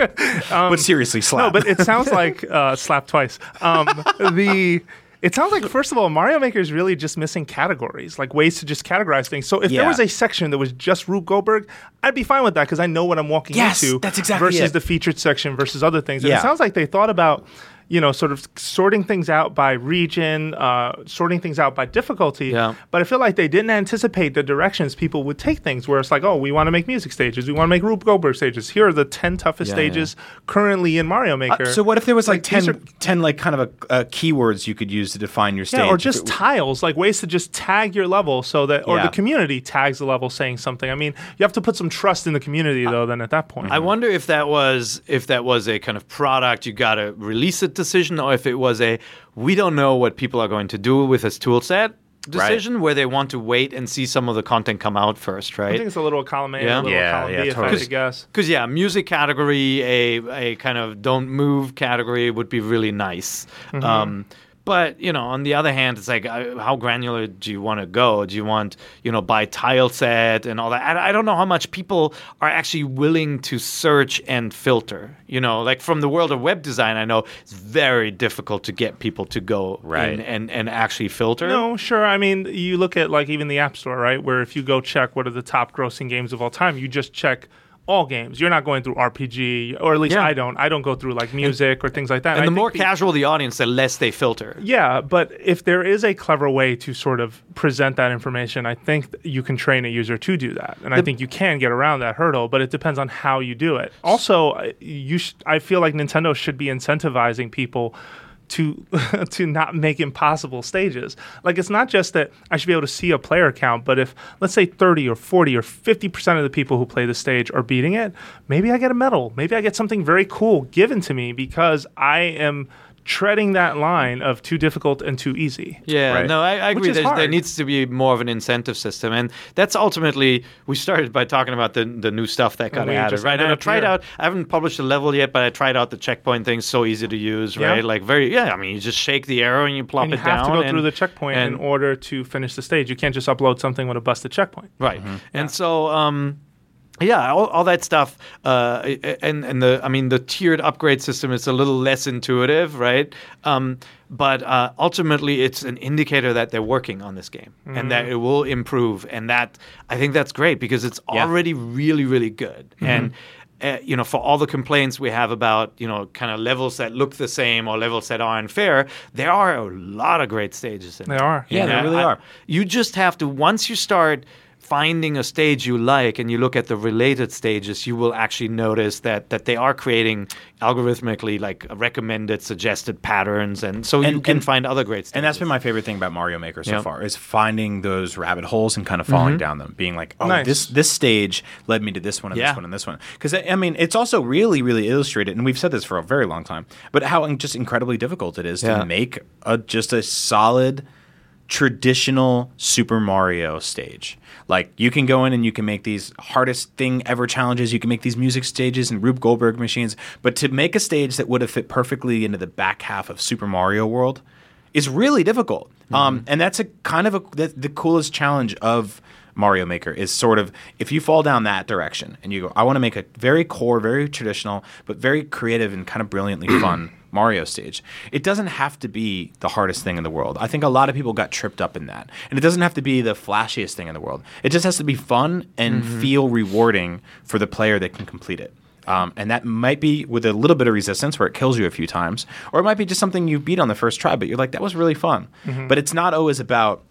but seriously, slap. no, but it sounds like uh, slap twice. Um, the it sounds like first of all, Mario Maker is really just missing categories, like ways to just categorize things. So if there was a section that was just Rube Goldberg, I'd be fine with that because I know what I'm walking Yes, into. that's exactly versus it. the featured section versus other things. And Yeah. it sounds like they thought about. You know, sort of sorting things out by region, uh, sorting things out by difficulty. Yeah. But I feel like they didn't anticipate the directions people would take things. Where it's like, oh, we want to make music stages, we want to make Rube Goldberg stages. Here are the ten toughest Yeah, stages currently in Mario Maker. Uh, so what if there was like, Like, 10, are- 10 like kind of a, uh, keywords you could use to define your stage? Yeah, or just it- tiles, like ways to just tag your level so that, or Yeah. the community tags the level saying something. I mean, you have to put some trust in the community though. Then at that point, I wonder if that was if that was a kind of product you got to release it decision or if it was a we don't know what people are going to do with this tool set decision where they want to wait and see some of the content come out first, right? I think it's a little column A, Yeah. a little Yeah, column yeah, B, if I had to guess. Because yeah, music category, a a kind of don't move category would be really nice. Mm-hmm. Um, but you know, on the other hand, it's like uh, how granular do you want to go? Do you want you know by tile set and all that? I, I don't know how much people are actually willing to search and filter. You know, like from the world of web design, I know it's very difficult to get people to go Right. in and and actually filter. No, sure. I mean, you look at like even the App Store, right? Where if you go check what are the top grossing games of all time, you just check all games. You're not going through RPG, or at least Yeah. I don't. I don't go through like music or things like that. And the more the- casual the audience, the less they filter. Yeah, but if there is a clever way to sort of present that information, I think you can train a user to do that, and I think you can get around that hurdle. But it depends on how you do it. Also, you sh- I feel like Nintendo should be incentivizing people to to not make impossible stages. Like it's not just that I should be able to see a player count, but if let's say 30 or 40 or 50% of the people who play the stage are beating it, maybe I get a medal. Maybe I get something very cool given to me because I am treading that line of too difficult and too easy. Yeah, Right. no, I, I Which agree. is There, there needs to be more of an incentive system, and that's ultimately we started by talking about the the new stuff that got added, right? And I tried out. I haven't published a level yet, but I tried out the checkpoint thing. So easy to use, Yeah. right? Like very, yeah. I mean, you just shake the arrow and you plop And you it have to go and, through the checkpoint in order to finish the stage. You can't just upload something with a busted checkpoint. Right. And so, um, yeah, all, all that stuff, uh, and and the I mean the tiered upgrade system is a little less intuitive, right? Um, but uh, ultimately, it's an indicator that they're working on this game and that it will improve, and that I think that's great because it's Yeah. already really really good and. Uh, you know, for all the complaints we have about, you know, kind of levels that look the same or levels that are unfair, there are a lot of great stages in They there. are. Yeah, they And really I- are. You just have to once you start finding a stage you like and you look at the related stages, you will actually notice that that they are creating algorithmically like recommended suggested patterns and so you can and- find other great stages. And that's been my favorite thing about Mario Maker so Yeah. far is finding those rabbit holes and kind of falling mm-hmm. down them, being like, oh, Nice. this this stage led me to this one and Yeah. this one and this one. Because I mean, it's also really really illustrated, and we've said this for a very long time, but how just incredibly difficult it is Yeah. to make a just a solid traditional Super Mario stage. Like you can go in and you can make these hardest thing ever challenges. You can make these music stages and Rube Goldberg machines, but to make a stage that would have fit perfectly into the back half of Super Mario World is really difficult. Um, and that's a kind of a the, the coolest challenge of Mario Maker is sort of if you fall down that direction and you go, I want to make a very core, very traditional, but very creative and kind of brilliantly fun Mario stage. It doesn't have to be the hardest thing in the world. I think a lot of people got tripped up in that. And it doesn't have to be the flashiest thing in the world. It just has to be fun and feel rewarding for the player that can complete it. Um, and that might be with a little bit of resistance where it kills you a few times, or it might be just something you beat on the first try, but you're like, that was really fun. But it's not always about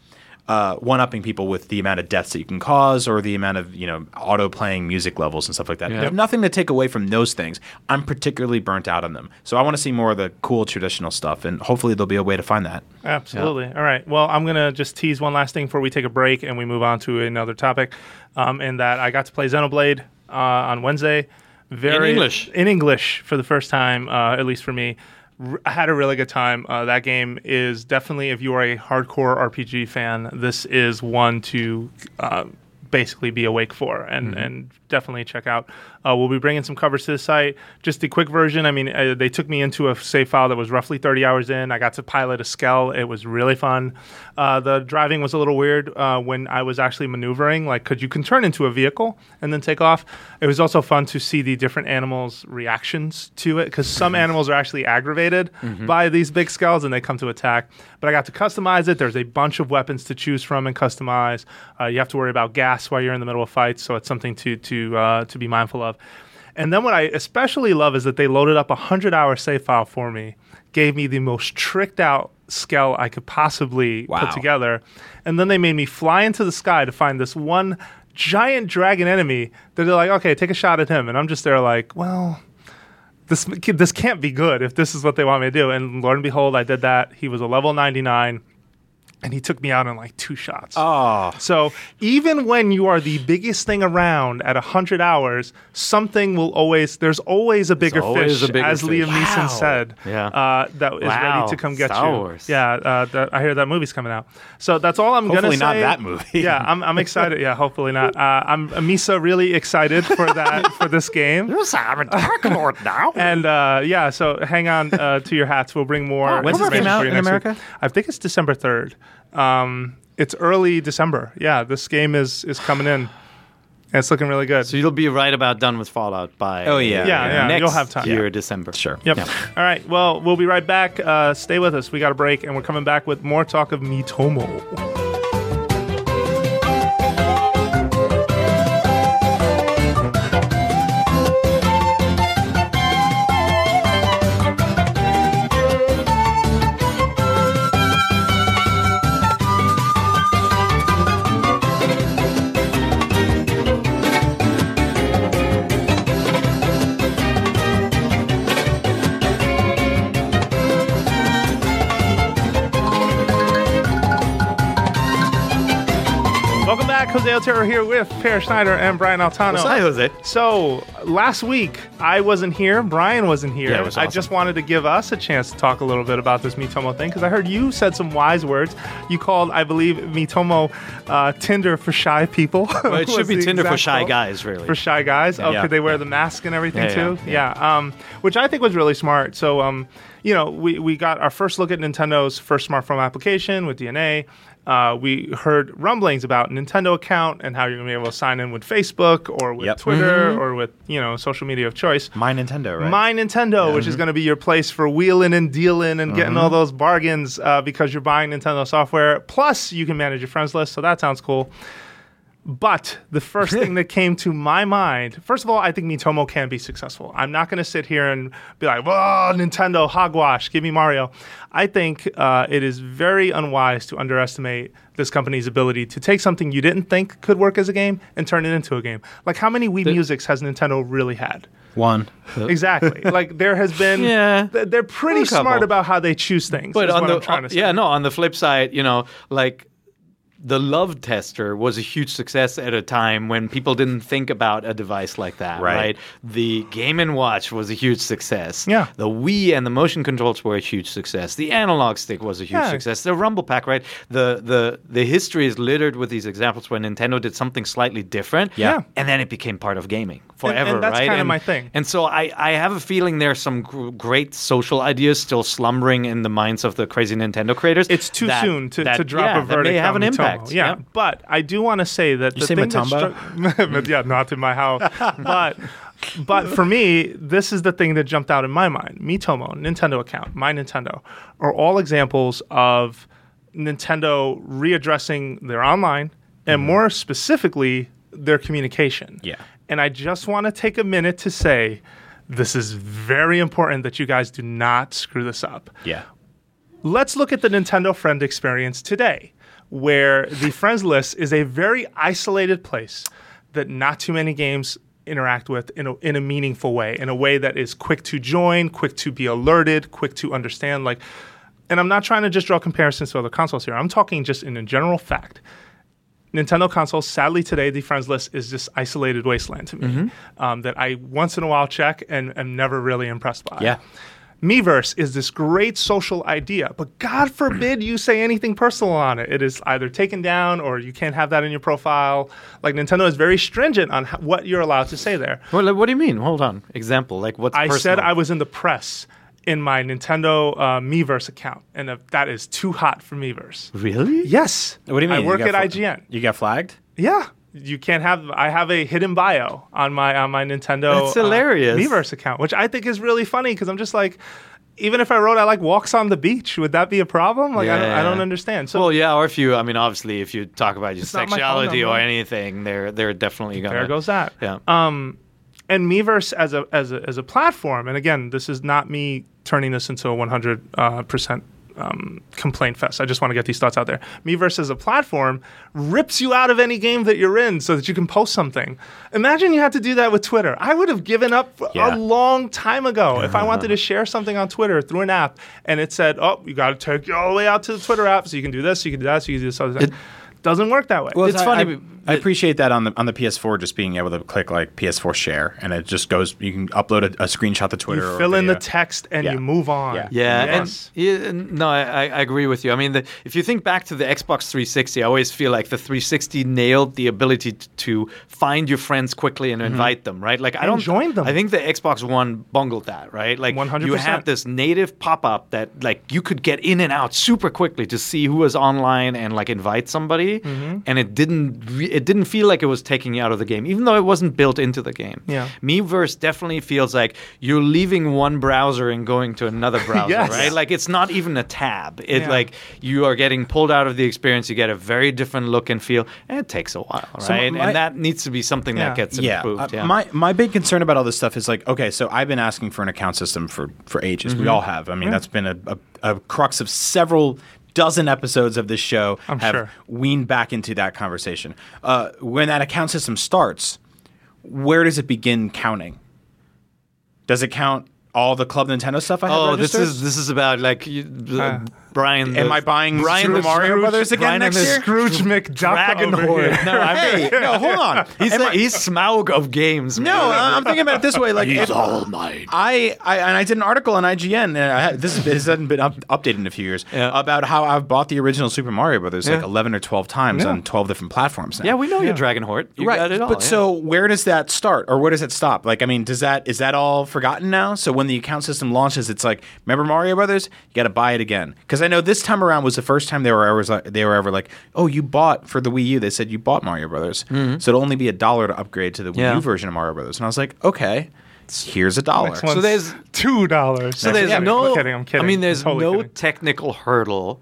uh, one-upping people with the amount of deaths that you can cause or the amount of you know auto-playing music levels and stuff like that. Yeah. There's nothing to take away from those things. I'm particularly burnt out on them, so I want to see more of the cool traditional stuff, and hopefully there'll be a way to find that. Absolutely. All right. Well, I'm going to just tease one last thing before we take a break and we move on to another topic. Um, in that I got to play Xenoblade uh, on Wednesday. Very English. In English for the first time, uh, at least for me. I had a really good time. Uh, that game is definitely, if you are a hardcore RPG fan, this is one to uh, basically be awake for and, and definitely check out. Uh, we'll be bringing some covers to the site. Just a quick version. I mean, uh, they took me into a save file that was roughly 30 hours in. I got to pilot a Skell. It was really fun. Uh, the driving was a little weird uh, when I was actually maneuvering. Like, could you can turn into a vehicle and then take off? It was also fun to see the different animals' reactions to it because some animals are actually aggravated by these big Skells and they come to attack. But I got to customize it. There's a bunch of weapons to choose from and customize. Uh, you have to worry about gas while you're in the middle of fights, so it's something to to uh, to be mindful of. And then what I especially love is that they loaded up a hundred hour save file for me, gave me the most tricked out skell I could possibly Wow. put together, and then they made me fly into the sky to find this one giant dragon enemy. That they're like, okay, take a shot at him, and I'm just there like, well. This, this can't be good if this is what they want me to do. And Lord and behold, I did that. He was a level 99 and he took me out in like two shots. Oh, So even when you are the biggest thing around at 100 hours, something will always, there's always a bigger always fish, a bigger as fish. Liam Neeson Wow. said, Yeah. uh, that is Wow. ready to come get Star you. Wars. Yeah, uh, that, I hear that movie's coming out. So that's all I'm going to say. Hopefully not that movie. yeah, I'm, I'm excited. Yeah, hopefully not. Uh, I'm Misa really excited for that, for this game. I'm a Dark Lord now. And uh, yeah, so hang on uh, to your hats. We'll bring more. When's this come out in next week. America? I think it's December third. Um, it's early December. Yeah, this game is is coming in. And it's looking really good. So you'll be right about done with Fallout by Oh, yeah. Yeah, yeah, next you'll have time. year Yeah. December. sure. Yep. Yeah. All right. Well, we'll be right back. Uh, stay with us. We got a break, and we're coming back with more talk of Miitomo. Otero here with Peer Schneider and Brian Altano. Hi, Jose. So last week I wasn't here, Brian wasn't here. Yeah, was I just wanted to give us a chance to talk a little bit about this Miitomo thing because I heard you said some wise words. You called, I believe, Miitomo uh, Tinder for shy people. Well, it should be Tinder for shy quote. guys, really. For shy guys, oh, Yeah. could they wear the mask and everything Yeah, too? yeah, Yeah, Um, which I think was really smart. So, um, you know, we we got our first look at Nintendo's first smartphone application with DeNA. Uh, we heard rumblings about Nintendo account and how you're gonna be able to sign in with Facebook or with Yep. Twitter or with you know social media of choice. My Nintendo, right? My Nintendo, which is going to be your place for wheeling and dealing and getting all those bargains uh, because you're buying Nintendo software. Plus, you can manage your friends list, so that sounds cool. But the first thing that came to my mind, first of all, I think Miitomo can be successful. I'm not going to sit here and be like, "Whoa, Nintendo hogwash, give me Mario." I think uh, it is very unwise to underestimate this company's ability to take something you didn't think could work as a game and turn it into a game. Like, how many Wii Musics has Nintendo really had? One. Exactly. like there has been. Yeah. th- they're pretty smart about how they choose things. But is on what the I'm trying to say. yeah, no, on the flip side, you know, like the Love Tester was a huge success at a time when people didn't think about a device like that, Right. right? The Game and Watch was a huge success. Yeah. The Wii and the motion controls were a huge success. The analog stick was a huge Yeah. success. The Rumble Pack, right? The the the history is littered with these examples where Nintendo did something slightly different, Yeah. and then it became part of gaming forever and forever, that's right? kinda my thing. And so I, I have a feeling there's some gr- great social ideas still slumbering in the minds of the crazy Nintendo creators. It's too that- soon to, that- to drop yeah, a verdict. That may have an Miitomo. Impact. Yeah. but I do want to say that You the say thing that struck- yeah, not in my house. but but for me, this is the thing that jumped out in my mind. Miitomo, Nintendo account, my Nintendo, are all examples of Nintendo readdressing their online and mm-hmm. more specifically their communication. Yeah. And I just want to take a minute to say this is very important that you guys do not screw this up Yeah. let's look at the Nintendo Friend experience today, where the friends list is a very isolated place that not too many games interact with in a, in a meaningful way, in a way that is quick to join, quick to be alerted, quick to understand. Like, and I'm not trying to just draw comparisons to other consoles here. I'm talking just in a general fact. Nintendo consoles, sadly today, the friends list is this isolated wasteland to me Mm-hmm. um, that I once in a while check and am never really impressed by. Yeah. Miiverse is this great social idea, but God forbid you say anything personal on it. It is either taken down or you can't have that in your profile. Like Nintendo is very stringent on ho- what you're allowed to say there. Well, what do you mean? Hold on. Example, like what's I said? I was in the press in my Nintendo uh, Miiverse account, and if that is too hot for Miiverse. really. Yes. What do you mean? I work at fl- IGN. You got flagged? Yeah. You can't have. I have a hidden bio on my on my Nintendo. That's hilarious. Uh, Miiverse account, which I think is really funny because I'm just like, even if I wrote I like walks on the beach, would that be a problem? Like I, don't, I don't understand. So Well, yeah, or if you, I mean, obviously, if you talk about your It's not my phone sexuality or anything, they're they're definitely gonna. there goes that. Yeah. Um, and Miiverse as a as a as a platform, and again, this is not me turning this into a 100 uh, percent um, complaint fest. I just want to get these thoughts out there. Miiverse as a platform rips you out of any game that you're in so that you can post something. Imagine you had to do that with Twitter. I would have given up Yeah. a long time ago if I wanted to share something on Twitter through an app and it said, "Oh, you got to take you all the way out to the Twitter app so you can do this, you can do that, so you can do this." Other thing. Doesn't work that way. It's I- funny, I, I appreciate that on the on the PS4, just being able to click like PS4 share, and it just goes. You can upload a, a screenshot to Twitter. you or fill in the text and Yeah. you move on. Yeah. Yeah, Yes. and yeah, no, I, I I agree with you. I mean, the, if you think back to the Xbox 360, I always feel like the 360 nailed the ability to find your friends quickly and mm-hmm. invite them, right? Like I don't join them. I think the Xbox One bungled that, right? Like 100%. you had this native pop up that like you could get in and out super quickly to see who was online and like invite somebody, Mm-hmm. and it didn't re- it didn't feel like it was taking you out of the game, even though it wasn't built into the game. Yeah. Miiverse definitely feels like you're leaving one browser and going to another browser, Yes. right? Like it's not even a tab. It Yeah. like you are getting pulled out of the experience. You get a very different look and feel, and it takes a while, right? So my- and that needs to be something Yeah. that gets yeah, improved. uh, yeah. My my big concern about all this stuff is like, okay, so I've been asking for an account system for for ages. Mm-hmm. We all have. I mean, that's been a, a, a crux of several dozen episodes of this show. I'm have sure. weaned back into that conversation. Uh, when that account system starts, where does it begin counting? Does it count all the Club Nintendo stuff I have Oh, this is this is about like you, uh, Brian. Am I buying Brian Super the Mario Scrooge- Brothers again Brian next the year? Scrooge McDuck Dragon Hoard. No, I'm, Hey, no, hold on. he's Am a, I- he's Smaug of games. no. I'm thinking about it this way. Like, if, all mine. I, I and I did an article on IGN. And I had, this, is- this hasn't been up, updated in a few years Yeah. about how I've bought the original Super Mario Brothers like 11 or 12 times on 12 different platforms. Now. Yeah, we know you're Dragon Hoard. You right, got it all. but yeah. so where does that start, or where does it stop? Like, I mean, does that is that all forgotten now? So when the account system launches, it's like, remember Mario Brothers? You got to buy it again because I know this time around was the first time they were ever like, they were ever like, oh, you bought for the Wii U. They said you bought Mario Brothers, so it'll only be a dollar to upgrade to the Wii Mm-hmm. Yeah. U version of Mario Brothers. And I was like, okay, here's a dollar. So one's there's- two dollars. So there's yeah, no. I'm kidding. I'm kidding. I mean, there's totally no kidding. technical hurdle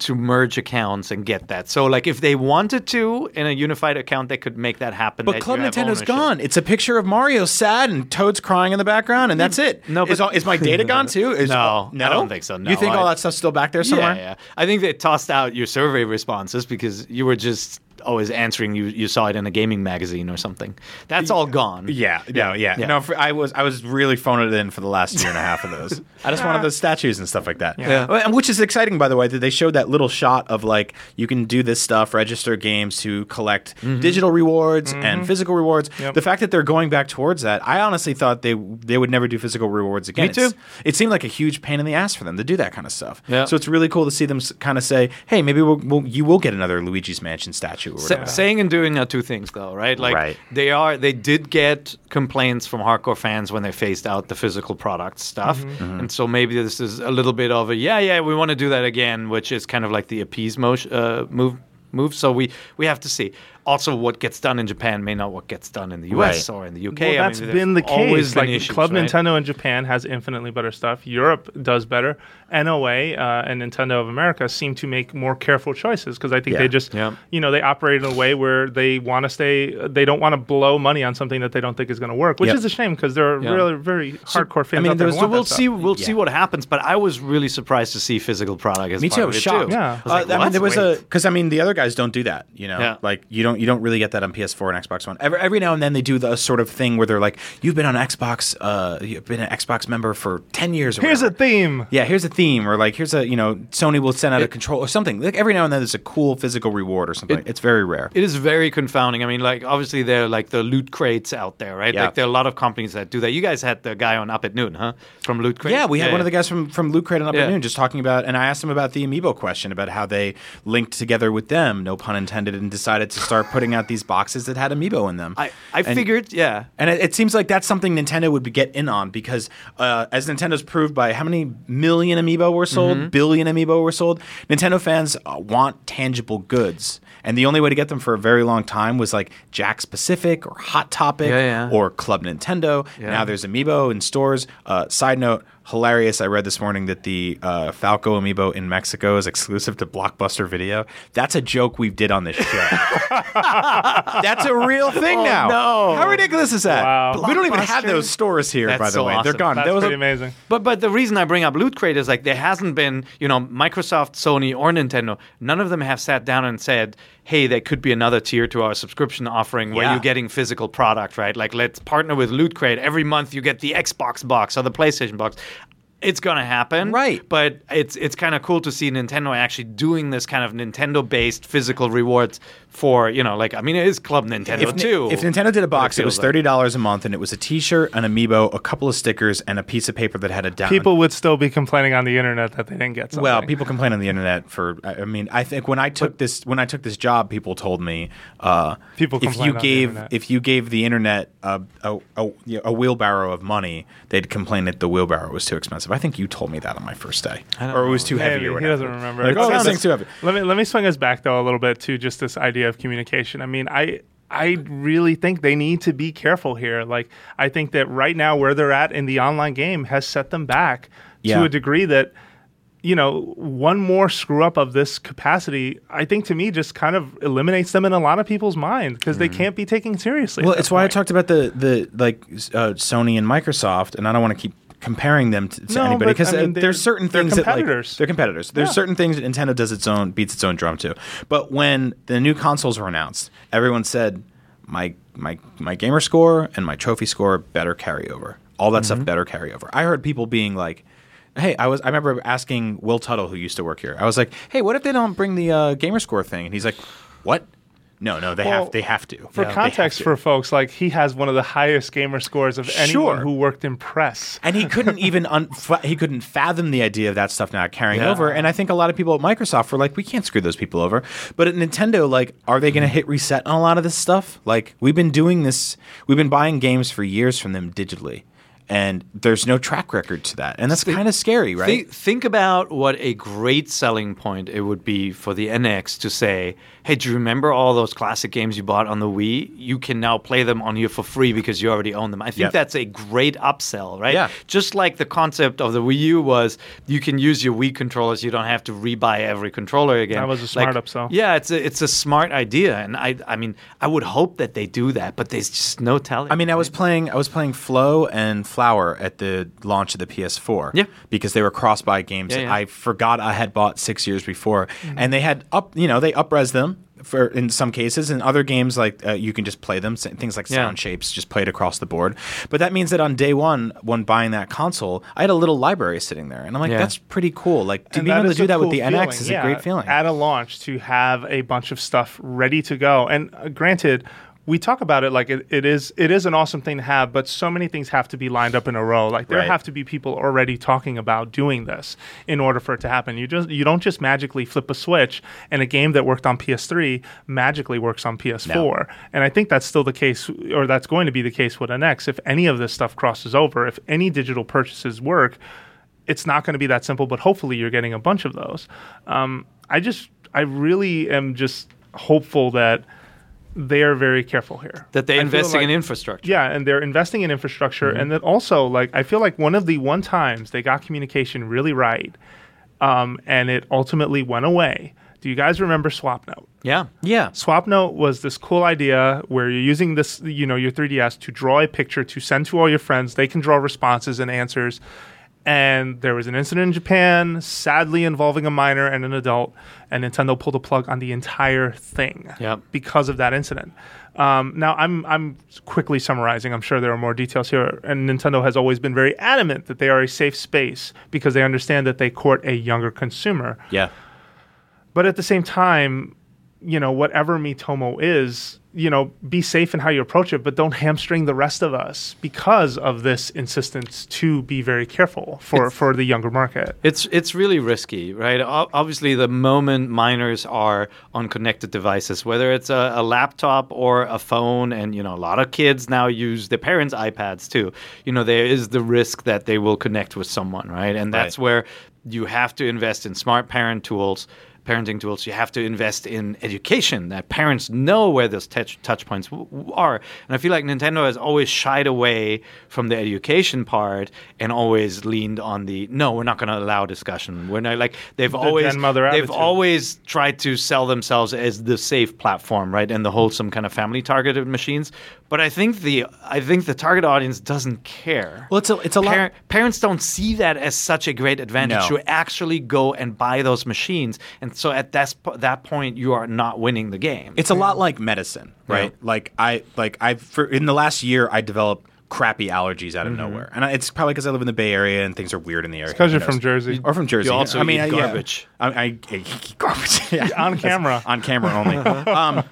to merge accounts and get that. So, like, if they wanted to in a unified account, they could make that happen. But that Club Nintendo's ownership. gone. It's a picture of Mario sad and Toad's crying in the background, and that's it. No, is, but- all, is my data gone too? Is, No, no, I don't think so. No, you think all that stuff's still back there somewhere? Yeah, yeah. I think they tossed out your survey responses because you were just always answering you you saw it in a gaming magazine or something. That's all gone. Yeah, no, yeah, Yeah. no. For, I was I was really phoning it in for the last year and a half of those. I just wanted those statues and stuff like that. Yeah. And which is exciting, by the way, that they showed that little shot of like you can do this stuff, register games to collect Mm-hmm. digital rewards and physical rewards. Yep. The fact that they're going back towards that, I honestly thought they they would never do physical rewards again. Me too. It's- It seemed like a huge pain in the ass for them to do that kind of stuff. Yeah. So it's really cool to see them kind of say, "Hey, maybe we'll, we'll, you will get another Luigi's Mansion statue." Or Sa- saying and doing are two things, though, right? Like Right. they are. They did get complaints from hardcore fans when they phased out the physical product stuff, Mm-hmm. and so maybe this is a little bit of a yeah, yeah, we want to do that again, which is kind of like the appease motion, uh, move. Move. So we we have to see. Also, what gets done in Japan may not what gets done in the U.S. Right. or in the UK. Well, I mean, been the case. been Like issues, Club right? Nintendo in Japan has infinitely better stuff. Europe does better. NOA uh, and Nintendo of America seem to make more careful choices because I think Yeah. they just, Yeah. you know, they operate in a way where they want to stay. They don't want to blow money on something that they don't think is going to work, which Yep. is a shame because they're Yeah. really very hardcore fans I mean, out there. who So want we'll that stuff. see. We'll see what happens. But I was really surprised to see physical product as Me part too. I of was it, shocked. Too. Yeah. I was Uh, like, I mean, there was Wait. a because I mean the other guys don't do that. You know, Yeah. like you don't you don't really get that on PS4 and Xbox One. Every every now and then they do the sort of thing where they're like, you've been on Xbox, uh, you've been an Xbox member for ten years. Or Here's a theme. Yeah, here's a theme, or like here's a you know Sony will send out a control or something. Like every now and then there's a cool physical reward or something. It- it's very rare. It is very confounding. I mean, like obviously there are like the loot crates out there, right? Yeah. Like there are a lot of companies that do that. You guys had the guy on Up at Noon, huh? From Loot Crate. Yeah, we had one of the guys from from Loot Crate on Up Yeah. at Noon just talking about, and I asked him about the Amiibo question about how they linked together with them, no pun intended, and decided to start putting out these boxes that had Amiibo in them. I I And- figured, yeah. And it, it seems like that's something Nintendo would be- get in on because, uh, as Nintendo's proved by how many million amiibo were sold, Mm-hmm. billion amiibo were sold, Nintendo fans uh, want tangible goods. And the only way to get them for a very long time was like Jakks Pacific or Hot Topic Yeah, yeah. or Club Nintendo. Yeah. Now there's amiibo in stores. Uh, side note, hilarious. I read this morning that the uh, Falco amiibo in Mexico is exclusive to Blockbuster Video. That's a joke we did on this show. That's a real thing now. Oh, no. How ridiculous is that? Wow. We don't even have those stores here, That's by the so way. They're gone. That's There was a- amazing. But but the reason I bring up Loot Crate is like there hasn't been, you know, Microsoft, Sony, or Nintendo. None of them have sat down and said, "Hey, there could be another tier to our subscription offering where Yeah. you're getting physical product, right? Like let's partner with Loot Crate. Every month you get the Xbox box or the PlayStation box." It's gonna happen, Right. But it's it's kind of cool to see Nintendo actually doing this kind of Nintendo-based physical rewards for you know, like I mean, it is Club Nintendo if, too. if Nintendo did a box, It it was thirty dollars a month, and it was a T-shirt, an amiibo, a couple of stickers, and a piece of paper that had a down. People would still be complaining on the internet that they didn't get something. Well, people complain on the internet for. I I mean, I think when I took this when I took this job, people told me uh, People if you gave if you gave the internet a a, a, a wheelbarrow of money, they'd complain that the wheelbarrow was too expensive. I think you told me that on my first day, or it was know. too heavy. Maybe. or he doesn't remember. Like, oh, this thing's too heavy. Let me let me swing us back though a little bit to just this idea of communication. I mean, I I really think they need to be careful here. Like I think that right now where they're at in the online game has set them back Yeah. to a degree that you know, one more screw up of this capacity, I think to me just kind of eliminates them in a lot of people's mind because they can't be taken seriously. Mm. Well, it's why I talked about the the like uh, Sony and Microsoft, and I don't want to keep comparing them to, to No, anybody because I mean, there's certain they're things that like they're competitors. There's Yeah. certain things that Nintendo does its own beats its own drum to. But when the new consoles were announced, everyone said my my my gamer score and my trophy score better carry over. all that stuff better carry over. I heard people being like, "Hey, I was I remember asking Will Tuttle who used to work here. I was like, "Hey, what if they don't bring the uh, gamer score thing?" And he's like, "What?" No, no, they Well, have they have to. For context for folks, like he has one of the highest gamer scores of anyone Sure. who worked in press. and he couldn't even un- he couldn't fathom the idea of that stuff not carrying Yeah. over. And I think a lot of people at Microsoft were like, we can't screw those people over. But at Nintendo, like, are they going to hit reset on a lot of this stuff? Like, we've been doing this, we've been buying games for years from them digitally, and there's no track record to that, and that's kind of scary, right? Think, think about what a great selling point it would be for the NX to say, "Hey, do you remember all those classic games you bought on the Wii? You can now play them on here for free because you already own them." I think Yep. that's a great upsell, right? Yeah. Just like the concept of the Wii U was, you can use your Wii controllers. You don't have to rebuy every controller again. That was a smart Like, upsell. Yeah, it's a it's a smart idea, and I I mean I would hope that they do that, but there's just no telling. I mean, I was playing I was playing Flow and Flower at the launch of the PS4. Yeah. Because they were cross-buy games Yeah, that yeah. I forgot I had bought six years before, and they had up you know they upres them for in some cases. In other games, like uh, you can just play them. Things like Yeah. sound shapes, just play it across the board. But that means that on day one, when buying that console, I had a little library sitting there, and I'm like, Yeah. that's pretty cool. Like to And be able to do a that with the feeling. NX is Yeah, a great feeling. At a launch to have a bunch of stuff ready to go. And uh, granted, we talk about it like it, it is it is an awesome thing to have, but so many things have to be lined up in a row. Like there Right. have to be people already talking about doing this in order for it to happen. You just you don't just magically flip a switch and a game that worked on PS3 magically works on PS4. And I think that's still the case or that's going to be the case with NX. If any of this stuff crosses over, if any digital purchases work, it's not going to be that simple, but hopefully you're getting a bunch of those. Um, I just, I really am just hopeful that they are very careful here. that they're I investing like- in infrastructure. Yeah, and they're investing in infrastructure, Mm-hmm. and then also like I feel like one of the one times they got communication really right, um, and it ultimately went away. Do you guys remember SwapNote? Yeah. yeah. SwapNote was this cool idea where you're using this, you know, your 3DS to draw a picture to send to all your friends. They can draw responses and answers. And there was an incident in Japan, sadly involving a minor and an adult, and Nintendo pulled a plug on the entire thing Yep. because of that incident. Um, now, I'm I'm quickly summarizing. I'm sure there are more details here, and Nintendo has always been very adamant that they are a safe space because they understand that they court a younger consumer. Yeah. But at the same time, you know, whatever Miitomo is, you know, be safe in how you approach it, but don't hamstring the rest of us because of this insistence to be very careful for, for the younger market. It's it's really risky, right? O- obviously, the moment minors are on connected devices, whether it's a, a laptop or a phone, and you know a lot of kids now use their parents' iPads too. You know there is the risk that they will connect with someone, right? And that's Right. where you have to invest in smart parent tools. Parenting tools, you have to invest in education that parents know where those touch, touch points w- are. And I feel like Nintendo has always shied away from the education part and always leaned on the no, we're not going to allow discussion. We're not like they've always they've attitude. always tried to sell themselves as the safe platform, right, and the wholesome kind of family targeted machines. But I think the I think the target audience doesn't care. Well, it's a it's a lot. Parents don't see that as such a great advantage No. to actually go and buy those machines, and so at that sp- that point, you are not winning the game. It's a lot like medicine, right? Yeah. Like I like I for in the last year I developed crappy allergies out of nowhere, and it's probably because I live in the Bay Area and things are weird in the area. Because you're from knows? Jersey. or from Jersey. You also I mean, eat I- yeah. garbage. I, I, I eat garbage Yeah. On camera. on camera only. um,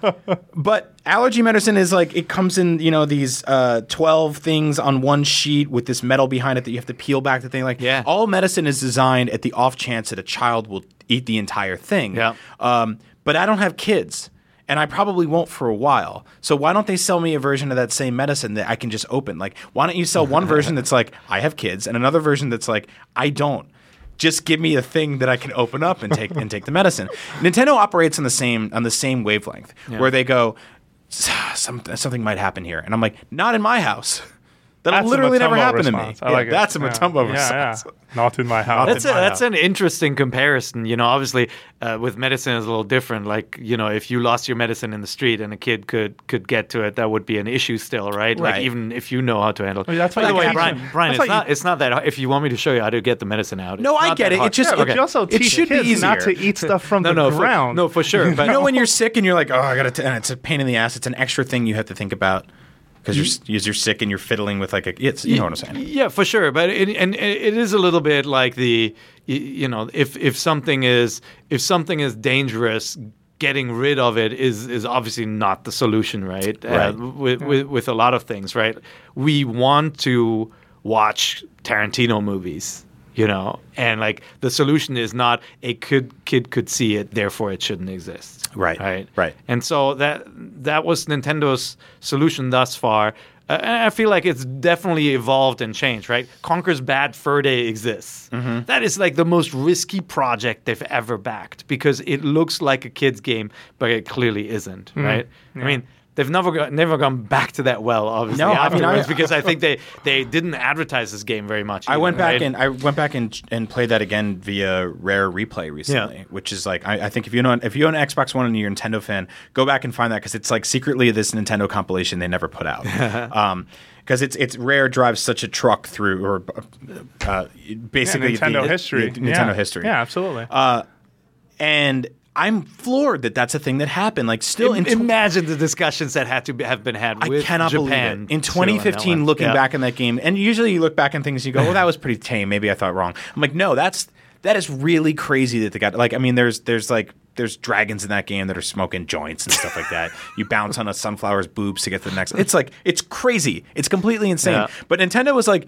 but allergy medicine is like it comes in, you know, these uh, twelve things on one sheet with this metal behind it that you have to peel back the thing. Like, Yeah. all medicine is designed at the off chance that a child will eat the entire thing. Yeah. Um, but I don't have kids. And I probably won't for a while. So why don't they sell me a version of that same medicine that I can just open? Like, why don't you sell one version that's like I have kids, and another version that's like I don't? Just give me a thing that I can open up and take and take the medicine. Nintendo operates on the same on the same wavelength, where they go, some, something might happen here, and I'm like, not in my house. That'll That's literally never happened response. to I me. like Yeah, it. That's a Yeah. Mutombo Yeah, response. yeah. Not in my house. That's a, my that's house. an interesting comparison. You know, obviously, uh, with medicine is a little different. Like, you know, if you lost your medicine in the street and a kid could could get to it, that would be an issue still, right? Like, Right. even if you know how to handle. it. Oh, that's why By the way, Brian. Brian, it's why you- not it's not that. hard. If you want me to show you how to get the medicine out, No, it's I get it. hard. It just yeah, okay. you also It teach should be kids not to eat stuff from no, the no, for, ground. no, for sure. But you know when you're sick and you're like, oh, I got to, and it's a pain in the ass. It's an extra thing you have to think about. Because you're you're you're sick and you're fiddling with like a it's you know what I'm saying. Yeah, for sure. But it, and it is a little bit like the you know if if something is if something is dangerous. Getting rid of it is is obviously not the solution, right? Right. Uh, with, with with a lot of things, right? We want to watch Tarantino movies, you know, and like the solution is not a kid kid could see it, therefore it shouldn't exist. Right, Right. right. And so that that was Nintendo's solution thus far. Uh, and I feel like it's definitely evolved and changed, right? Conker's Bad Fur Day exists. Mm-hmm. That is like the most risky project they've ever backed because it looks like a kid's game, but it clearly isn't, Mm-hmm. right? I mean, they've never got, never gone back to that well, obviously, No, I mean, afterwards I- because I think they, they didn't advertise this game very much. I either, went back right? and I went back and and played that again via Rare Replay recently, which is like I, I think if you know if you own an Xbox One and you're a Nintendo fan, go back and find that because it's like secretly this Nintendo compilation they never put out. um, because it's it's Rare drives such a truck through or uh, Yeah, basically Nintendo the, history. the Nintendo yeah. history. Yeah, absolutely. and I'm floored that that's a thing that happened. Like still in tw- Imagine the discussions that had to be, have been had I with cannot Japan believe it. In too, on that 2015, one. looking Yeah. back in that game, and usually you look back on things and you go, "Well, that was pretty tame. Maybe I thought wrong." I'm like, "No, that's that is really crazy that they got like. I mean, there's there's like there's dragons in that game that are smoking joints and stuff like that. You bounce on a sunflower's boobs to get to the next. It's like it's crazy. It's completely insane. Yeah. But Nintendo was like,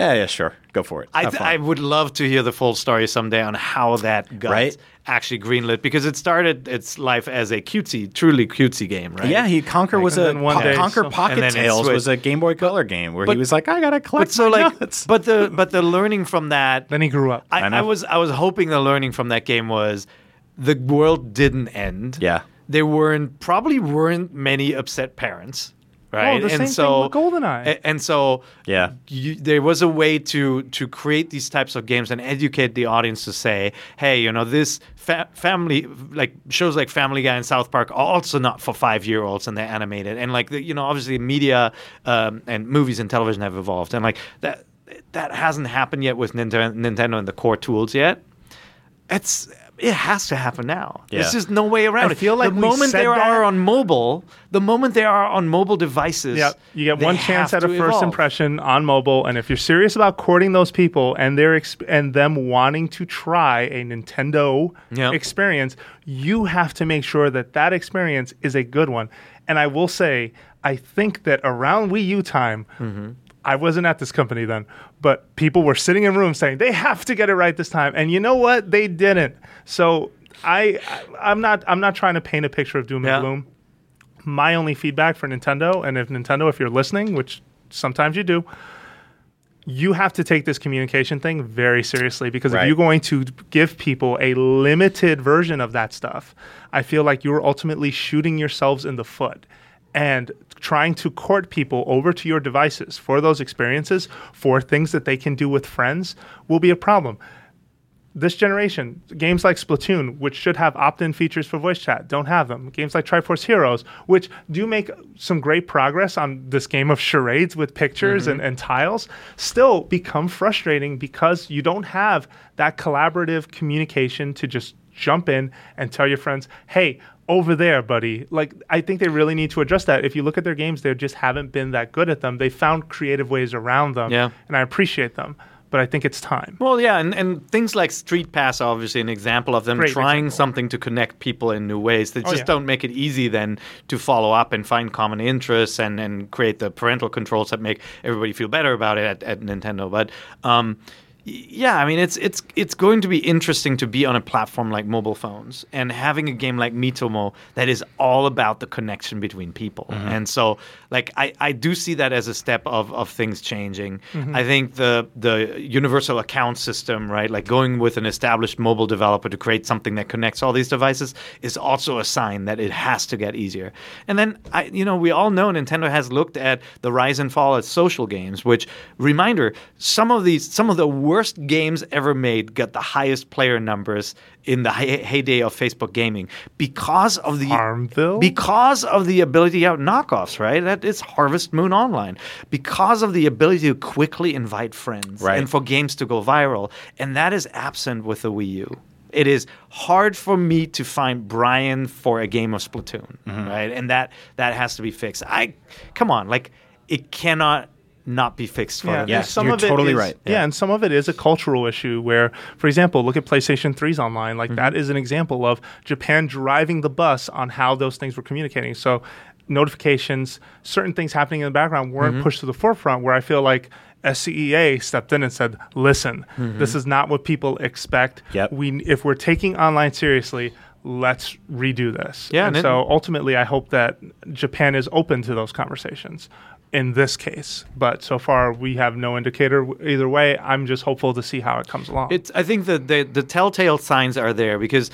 "Yeah, yeah, sure, go for it. I, Have fun." I would love to hear the full story someday on how that got Right? actually greenlit because it started its life as a cutesy, truly cutesy game, right? yeah, he Conker was a one Po- day Conker some- Pocket and then it Tales was a Game Boy Color game where But- he was like, "I gotta collect But so my like, nuts." but the but the learning from that, then he grew up. I, I. I was I was hoping the learning from that game was the world didn't end. Yeah. there weren't probably weren't many upset parents. Right, Oh, the same and thing so with GoldenEye. a- and so Yeah. you, there was a way to to create these types of games and educate the audience to say, hey, you know, this fa- family like shows like Family Guy and South Park are also not for five year olds and they're animated and like the, you know obviously media um, and movies and television have evolved and like that that hasn't happened yet with Nintendo, Nintendo and the core tools yet. It's it has to happen now. Yeah. There's just no way around I it. feel like the we moment said they that- are on mobile, the moment they are on mobile devices, Yeah, you get they one chance have at a to first evolve. impression on mobile, and if you're serious about courting those people and their exp- and them wanting to try a Nintendo Yeah. experience, you have to make sure that that experience is a good one. And I will say, I think that around Wii U time. Mm-hmm. I wasn't at this company then, but people were sitting in rooms saying they have to get it right this time, and you know what? They didn't. So I, I I'm not I'm not trying to paint a picture of doom Yeah. and gloom my only feedback for Nintendo, and if Nintendo, if you're listening, which sometimes you do, you have to take this communication thing very seriously because Right. if you're going to give people a limited version of that stuff, I feel like you're ultimately shooting yourselves in the foot and trying to court people over to your devices for those experiences for things that they can do with friends will be a problem this generation, games like Splatoon, which should have opt-in features for voice chat, don't have them. Games like Triforce Heroes, which do make some great progress on this game of charades with pictures mm-hmm. and, and tiles, still become frustrating because you don't have that collaborative communication to just jump in and tell your friends, hey, over there, buddy. Like, I think they really need to address that. If you look at their games, they just haven't been that good at them. They found creative ways around them, Yeah. and I appreciate them. But I think it's time. Well, yeah, and, and things like Street Pass are obviously an example of them Great trying example. something to connect people in new ways that Oh, just yeah. don't make it easy then to follow up and find common interests and, and create the parental controls that make everybody feel better about it at, at Nintendo. But um, yeah, I mean, it's it's it's going to be interesting to be on a platform like mobile phones and having a game like Miitomo that is all about the connection between people. Mm-hmm. And so, like, I, I do see that as a step of, of things changing. Mm-hmm. I think the the universal account system, right, like going with an established mobile developer to create something that connects all these devices, is also a sign that it has to get easier. And then, I, you know, we all know Nintendo has looked at the rise and fall of social games. Which reminder, some of these, some of the worst games ever made got the highest player numbers in the hey- heyday of Facebook gaming because of the Farmville? because of the ability to have knockoffs, right? That is Harvest Moon Online. Because of the ability to quickly invite friends Right. and for games to go viral. And that is absent with the Wii U. It is hard for me to find Brian for a game of Splatoon, mm-hmm. right? And that that has to be fixed. I come on, like it cannot not be fixed for Yeah, them. and some you're of it totally is- right. Yeah. and some of it is a cultural issue where, for example, look at PlayStation 3's online. Like that mm-hmm. is an example of Japan driving the bus on how those things were communicating. So notifications, certain things happening in the background weren't mm-hmm. pushed to the forefront where I feel like SCEA stepped in and said, "Listen, mm-hmm. this is not what people expect. Yep. We if we're taking online seriously, let's redo this." Yeah, and, and it- so ultimately, I hope that Japan is open to those conversations in this case. But so far, we have no indicator either way. I'm just hopeful to see how it comes along. It's. I think that the the telltale signs are there because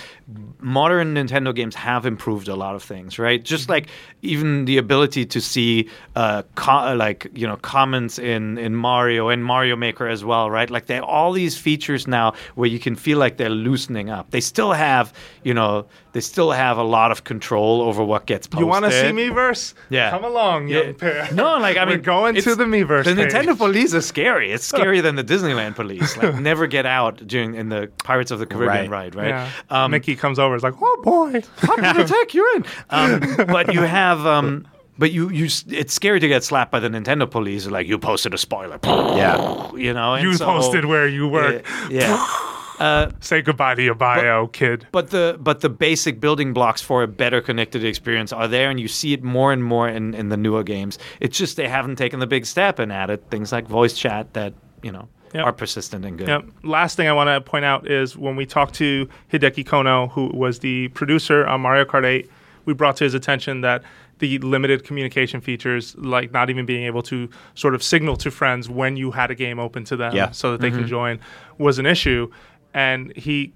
modern Nintendo games have improved a lot of things, right? Mm-hmm. Just like even the ability to see, uh, co- like you know, comments in in Mario and Mario Maker as well, right? Like they all these features now where you can feel like they're loosening up. They still have, you know, they still have a lot of control over what gets posted. you want to see Miiverse? Yeah. Come along, Yeah. young pair. No, like I We're mean, going to it's- the Miiverse. The page. Nintendo police is scary. It's scarier than the Disneyland police. Like never get out during in the Pirates of the Caribbean Right. ride, right? Yeah. Um, Mickey comes over. Is like, oh boy. I'm gonna attack you in. Um, but you have. Um, but you, you, it's scary to get slapped by the Nintendo police. Like you posted a spoiler, Yeah. you know. and you so- posted where you work. Yeah. yeah. Uh, Say goodbye to your bio, kid. But the but the basic building blocks for a better connected experience are there, and you see it more and more in, in the newer games. It's just they haven't taken the big step and added things like voice chat that you know Yep. are persistent and good. Yep. Last thing I want to point out is when we talked to Hideki Konno, who was the producer on Mario Kart 8, we brought to his attention that the limited communication features, like not even being able to sort of signal to friends when you had a game open to them Yeah. so that they could mm-hmm. join, was an issue. And he,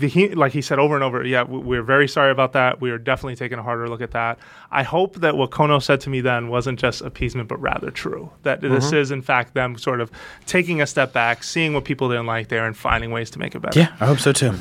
he, like he said over and over, yeah, we're very sorry about that. We are definitely taking a harder look at that. I hope that what Konno said to me then wasn't just appeasement, but rather true. That this is, in fact, them sort of taking a step back, seeing what people didn't like there, and finding ways to make it better. Yeah, I hope so too.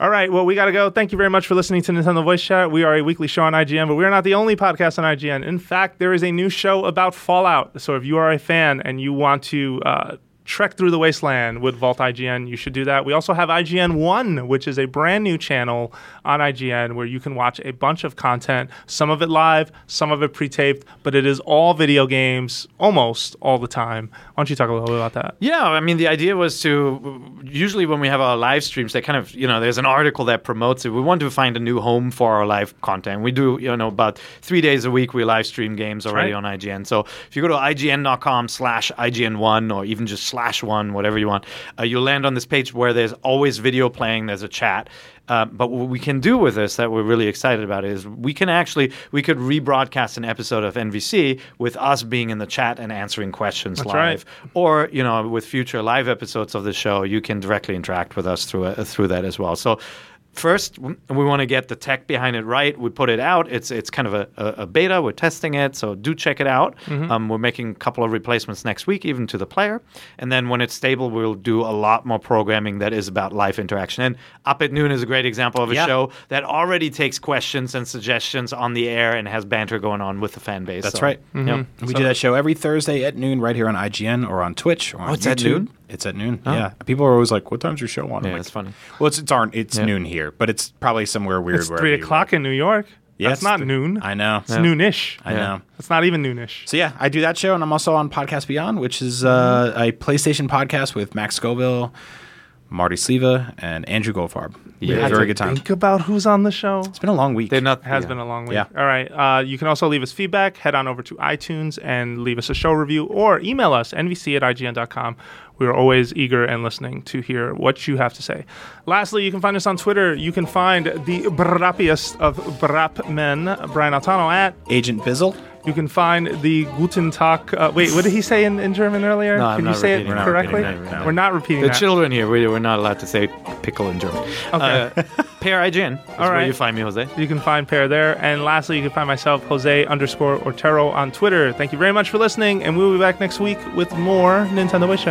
All right. Well, we got to go. Thank you very much for listening to Nintendo Voice Chat. We are a weekly show on IGN, but we are not the only podcast on IGN. In fact, there is a new show about Fallout. So if you are a fan and you want to, uh, Trek through the wasteland with Vault IGN. You should do that. We also have IGN One, which is a brand new channel on IGN where you can watch a bunch of content. Some of it live, some of it pre-taped, but it is all video games almost all the time. Why don't you talk a little bit about that? Yeah, I mean, the idea was to usually when we have our live streams, they kind of, you know, there's an article that promotes it. We want to find a new home for our live content. We do, you know, about three days a week we live stream games already right. on IGN. So if you go to ign.com slash IGN1 or even just slash one, whatever you want, uh, you'll land on this page where there's always video playing, there's a chat. Uh, but what we can do with this that we're really excited about is we can actually we could rebroadcast an episode of NVC with us being in the chat and answering questions That's live right. or you know with future live episodes of the show you can directly interact with us through uh, through that as well so first we want to get the tech behind it right we put it out it's it's kind of a, a, beta we're testing it so do check it out Mm-hmm. um, we're making a couple of replacements next week even to the player and then when it's stable we'll do a lot more programming that is about live interaction and up at noon is a great example of a Yeah. show that already takes questions and suggestions on the air and has banter going on with the fan base That's So, right. yep. We do that show every Thursday at noon right here on IGN or on Twitch or on Oh, it's at YouTube. noon? It's at noon. Yeah. People are always like, "What time's your show on?" I'm Yeah, like, it's funny. Well, it's it's aren't it's Yeah. noon here, but it's probably somewhere weird. It's wherever three o'clock live. in New York. Yeah, That's it's not th- noon. I know. It's noonish. I Yeah. know. It's not even noonish. So yeah, I do that show, and I'm also on Podcast Beyond, which is uh, a PlayStation podcast with Max Scoville, Marty Sliva, and Andrew Goldfarb. Yeah. Yeah, I had very to good time. Think about who's on the show. It's been a long week. they're not It has yeah. been a long week. Yeah. All right. Uh, you can also leave us feedback. Head on over to iTunes and leave us a show review or email us, nvc at ign.com. We are always eager and listening to hear what you have to say. Lastly, you can find us on Twitter. You can find the brappiest of brap men, Brian Altano, at. Agent Bizzle. You can find the Guten Tag. Uh, wait, what did he say in, in German earlier? No, can you say it that. correctly? We're not repeating that. We're not repeating The that. children here, we, we're not allowed to say pickle in German. Okay. Uh, Peer IGN. All where you find me, Jose. You can find Peer there. And lastly, you can find myself, Jose underscore Otero, on Twitter. Thank you very much for listening, and we'll be back next week with more Nintendo Wish.